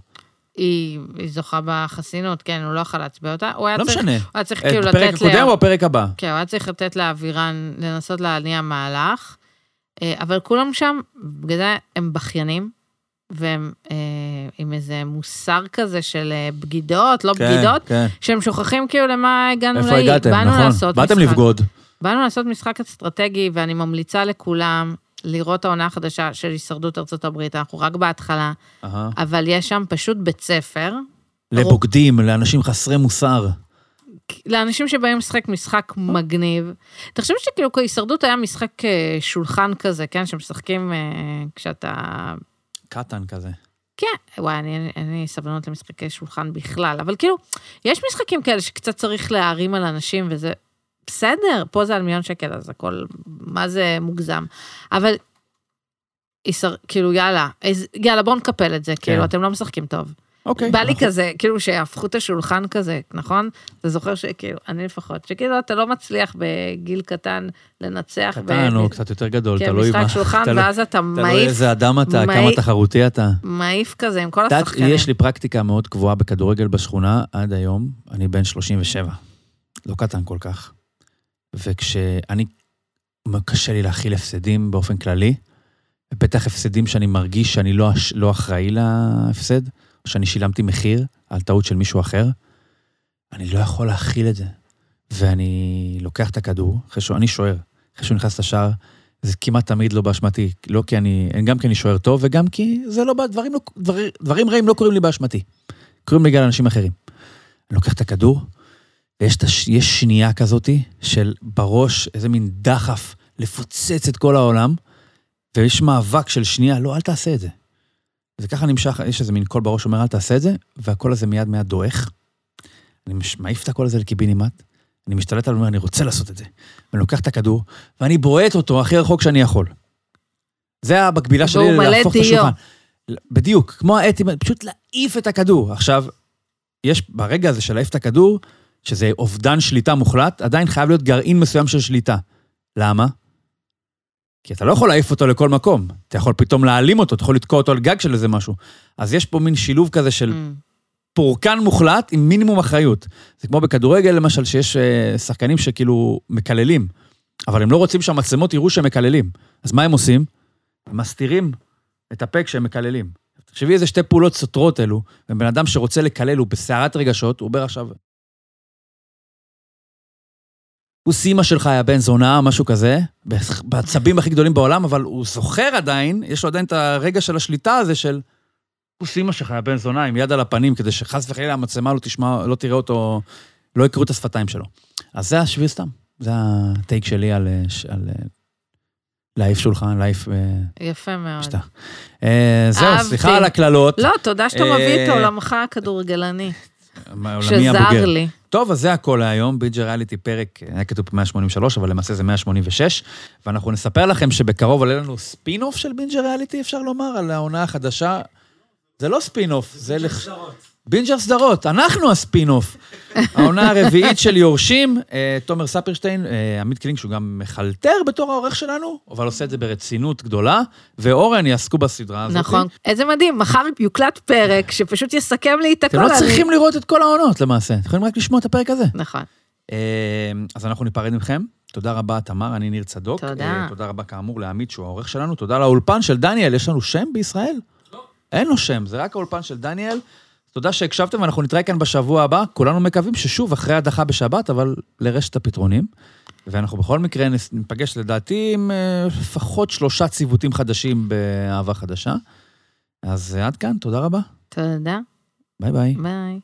היא, היא זוכה בחסינות, כן, הוא לא יכול להצביע אותה. הוא היה לא צריך, משנה. הוא היה צריך כאילו את לתת... הפרק הקודם לה- או הפרק הבא? כן, הוא היה צריך לתת לאבירן לנסות להניע מהלך, אה, אבל כולם שם, בגלל זה הם בכיינים, והם אה, עם איזה מוסר כזה של אה, בגידות, לא בגידות, כן. שהם שוכחים כאילו למה הגענו איפה לאי. הגעתם, באנו נכון. באתם. לבגוד. באנו לעשות משחק אסטרטגי, ואני ממליצה לכולם לראות את העונה החדשה של הישרדות ארצות הברית, אנחנו רק בהתחלה, אהה. אבל יש שם פשוט בית ספר, לבוגדים, לאנשים חסרי מוסר. לאנשים שבאים לשחק משחק מגניב. תחשבי שכאילו הישרדות היה משחק אה, שולחן כזה, כן? שמשחקים אה, כשאתה... קטן כזה. כן, וואי, אני, לי סבלנות למשחקי שולחן בכלל, אבל כאילו, יש משחקים כאלה שקצת צריך להערים על אנשים, וזה בסדר, פה זה על מיליון שקל, אז הכל, מה זה מוגזם. אבל, ישר, כאילו, יאללה, איז, יאללה, בואו נקפל את זה, כאילו, אתם לא משחקים טוב. אוקיי. בא לי אנחנו- כזה, כאילו שיהפכו את השולחן כזה, נכון? אתה זוכר שכאילו, אני לפחות, שכאילו אתה לא מצליח בגיל קטן לנצח. קטן או קצת יותר גדול, כן, תלוי מה. משחק שולחן, תלוי- ואז אתה תלוי מעיף, איזה אדם אתה, כמה תחרותי אתה. מעיף כזה עם כל השחקנים. יש לי פרקטיקה מאוד קבועה בכדורגל בשכונה עד היום, אני בן 37, לא קטן כל כך. וכשאני, קשה לי להכיל הפסדים באופן כללי, בטח הפסדים שאני מרגיש שאני לא, לא אחראי להפסד, או שאני שילמתי מחיר על טעות של מישהו אחר, אני לא יכול להכיל את זה. ואני לוקח את הכדור, אחרי שהוא, אני שוער, אחרי שהוא נכנס לשער, זה כמעט תמיד לא באשמתי, לא כי אני, גם כי אני שוער טוב, וגם כי זה לא, דברים, לא, דברים, דברים רעים לא קורים לי באשמתי. קורים לי בגלל אנשים אחרים. אני לוקח את הכדור, ויש הש, שנייה כזאתי של בראש איזה מין דחף לפוצץ את כל העולם, ויש מאבק של שנייה, לא, אל תעשה את זה. זה ככה נמשך, יש איזה מין קול בראש שאומר, אל תעשה את זה, והקול הזה מיד מיד דועך. אני מעיף את הקול הזה לקיבינימט, אני משתלט עליו, אני רוצה לעשות את זה. ואני לוקח את הכדור, ואני בועט אותו הכי רחוק שאני יכול. זה המקבילה שלי להפוך את השולחן. בדיוק, כמו האתי, פשוט להעיף את הכדור. עכשיו, יש ברגע הזה של להעיף את הכדור, שזה אובדן שליטה מוחלט, עדיין חייב להיות גרעין מסוים של שליטה. למה? כי אתה לא יכול להעיף אותו לכל מקום. אתה יכול פתאום להעלים אותו, אתה יכול לתקוע אותו על גג של איזה משהו. אז יש פה מין שילוב כזה של mm. פורקן מוחלט עם מינימום אחריות. זה כמו בכדורגל, למשל, שיש אה, שחקנים שכאילו מקללים, אבל הם לא רוצים שהמצלמות יראו שהם מקללים. אז מה הם עושים? הם מסתירים את הפה כשהם מקללים. תחשבי איזה שתי פעולות סותרות אלו, ובן אדם שרוצה לקלל, הוא בסערת רגשות, הוא אומר עכשיו, הוא סימה שלך היה בן זונה, משהו כזה, בעצבים הכי גדולים בעולם, אבל הוא זוכר עדיין, יש לו עדיין את הרגע של השליטה הזה של... הוא סימה שלך היה בן זונה עם יד על הפנים, כדי שחס וחלילה המצלמה לא תשמע, לא תראה אותו, לא יקראו את השפתיים שלו. אז זה השביל סתם, זה הטייק שלי על, על להעיף שולחן, להעיף... אה, יפה מאוד. שתה. אה, זהו, סליחה על הקללות. לא, תודה שאתה מביא את אה, עולמך הכדורגלני. שזר לי. טוב, אז זה הכל להיום. בינג' ריאליטי פרק, היה כתוב 183, אבל למעשה זה 186. ואנחנו נספר לכם שבקרוב עולה לנו ספין-אוף של בינג' ריאליטי, אפשר לומר, על העונה החדשה. זה לא ספין-אוף, זה... לח... בינג' סדרות, אנחנו הספין-אוף. העונה הרביעית של יורשים, אה, תומר ספרשטיין, אה, עמית קלינג, שהוא גם מחלטר בתור העורך שלנו, אבל עושה את זה ברצינות גדולה, ואורן יעסקו בסדרה הזאת. נכון. איזה מדהים, מחר יוקלט פרק שפשוט יסכם לי את הכל. אתם לא צריכים לראות את כל העונות למעשה, אתם יכולים רק לשמוע את הפרק הזה. נכון. אה, אז אנחנו ניפרד מכם. תודה רבה, תמר, אני ניר צדוק. תודה. תודה רבה, כאמור, לעמית, שהוא העורך שלנו. תודה לאולפן של דניאל, יש לנו שם בישראל? לא. אין לו שם, זה רק האולפן של דניאל. תודה שהקשבתם, ואנחנו נתראה כאן בשבוע הבא. כולנו מקווים ששוב, אחרי הדחה בשבת, אבל לרשת הפתרונים. ואנחנו בכל מקרה נפגש לדעתי עם אה, לפחות שלושה ציוותים חדשים באהבה חדשה. אז אה, עד כאן, תודה רבה. תודה. ביי ביי. ביי.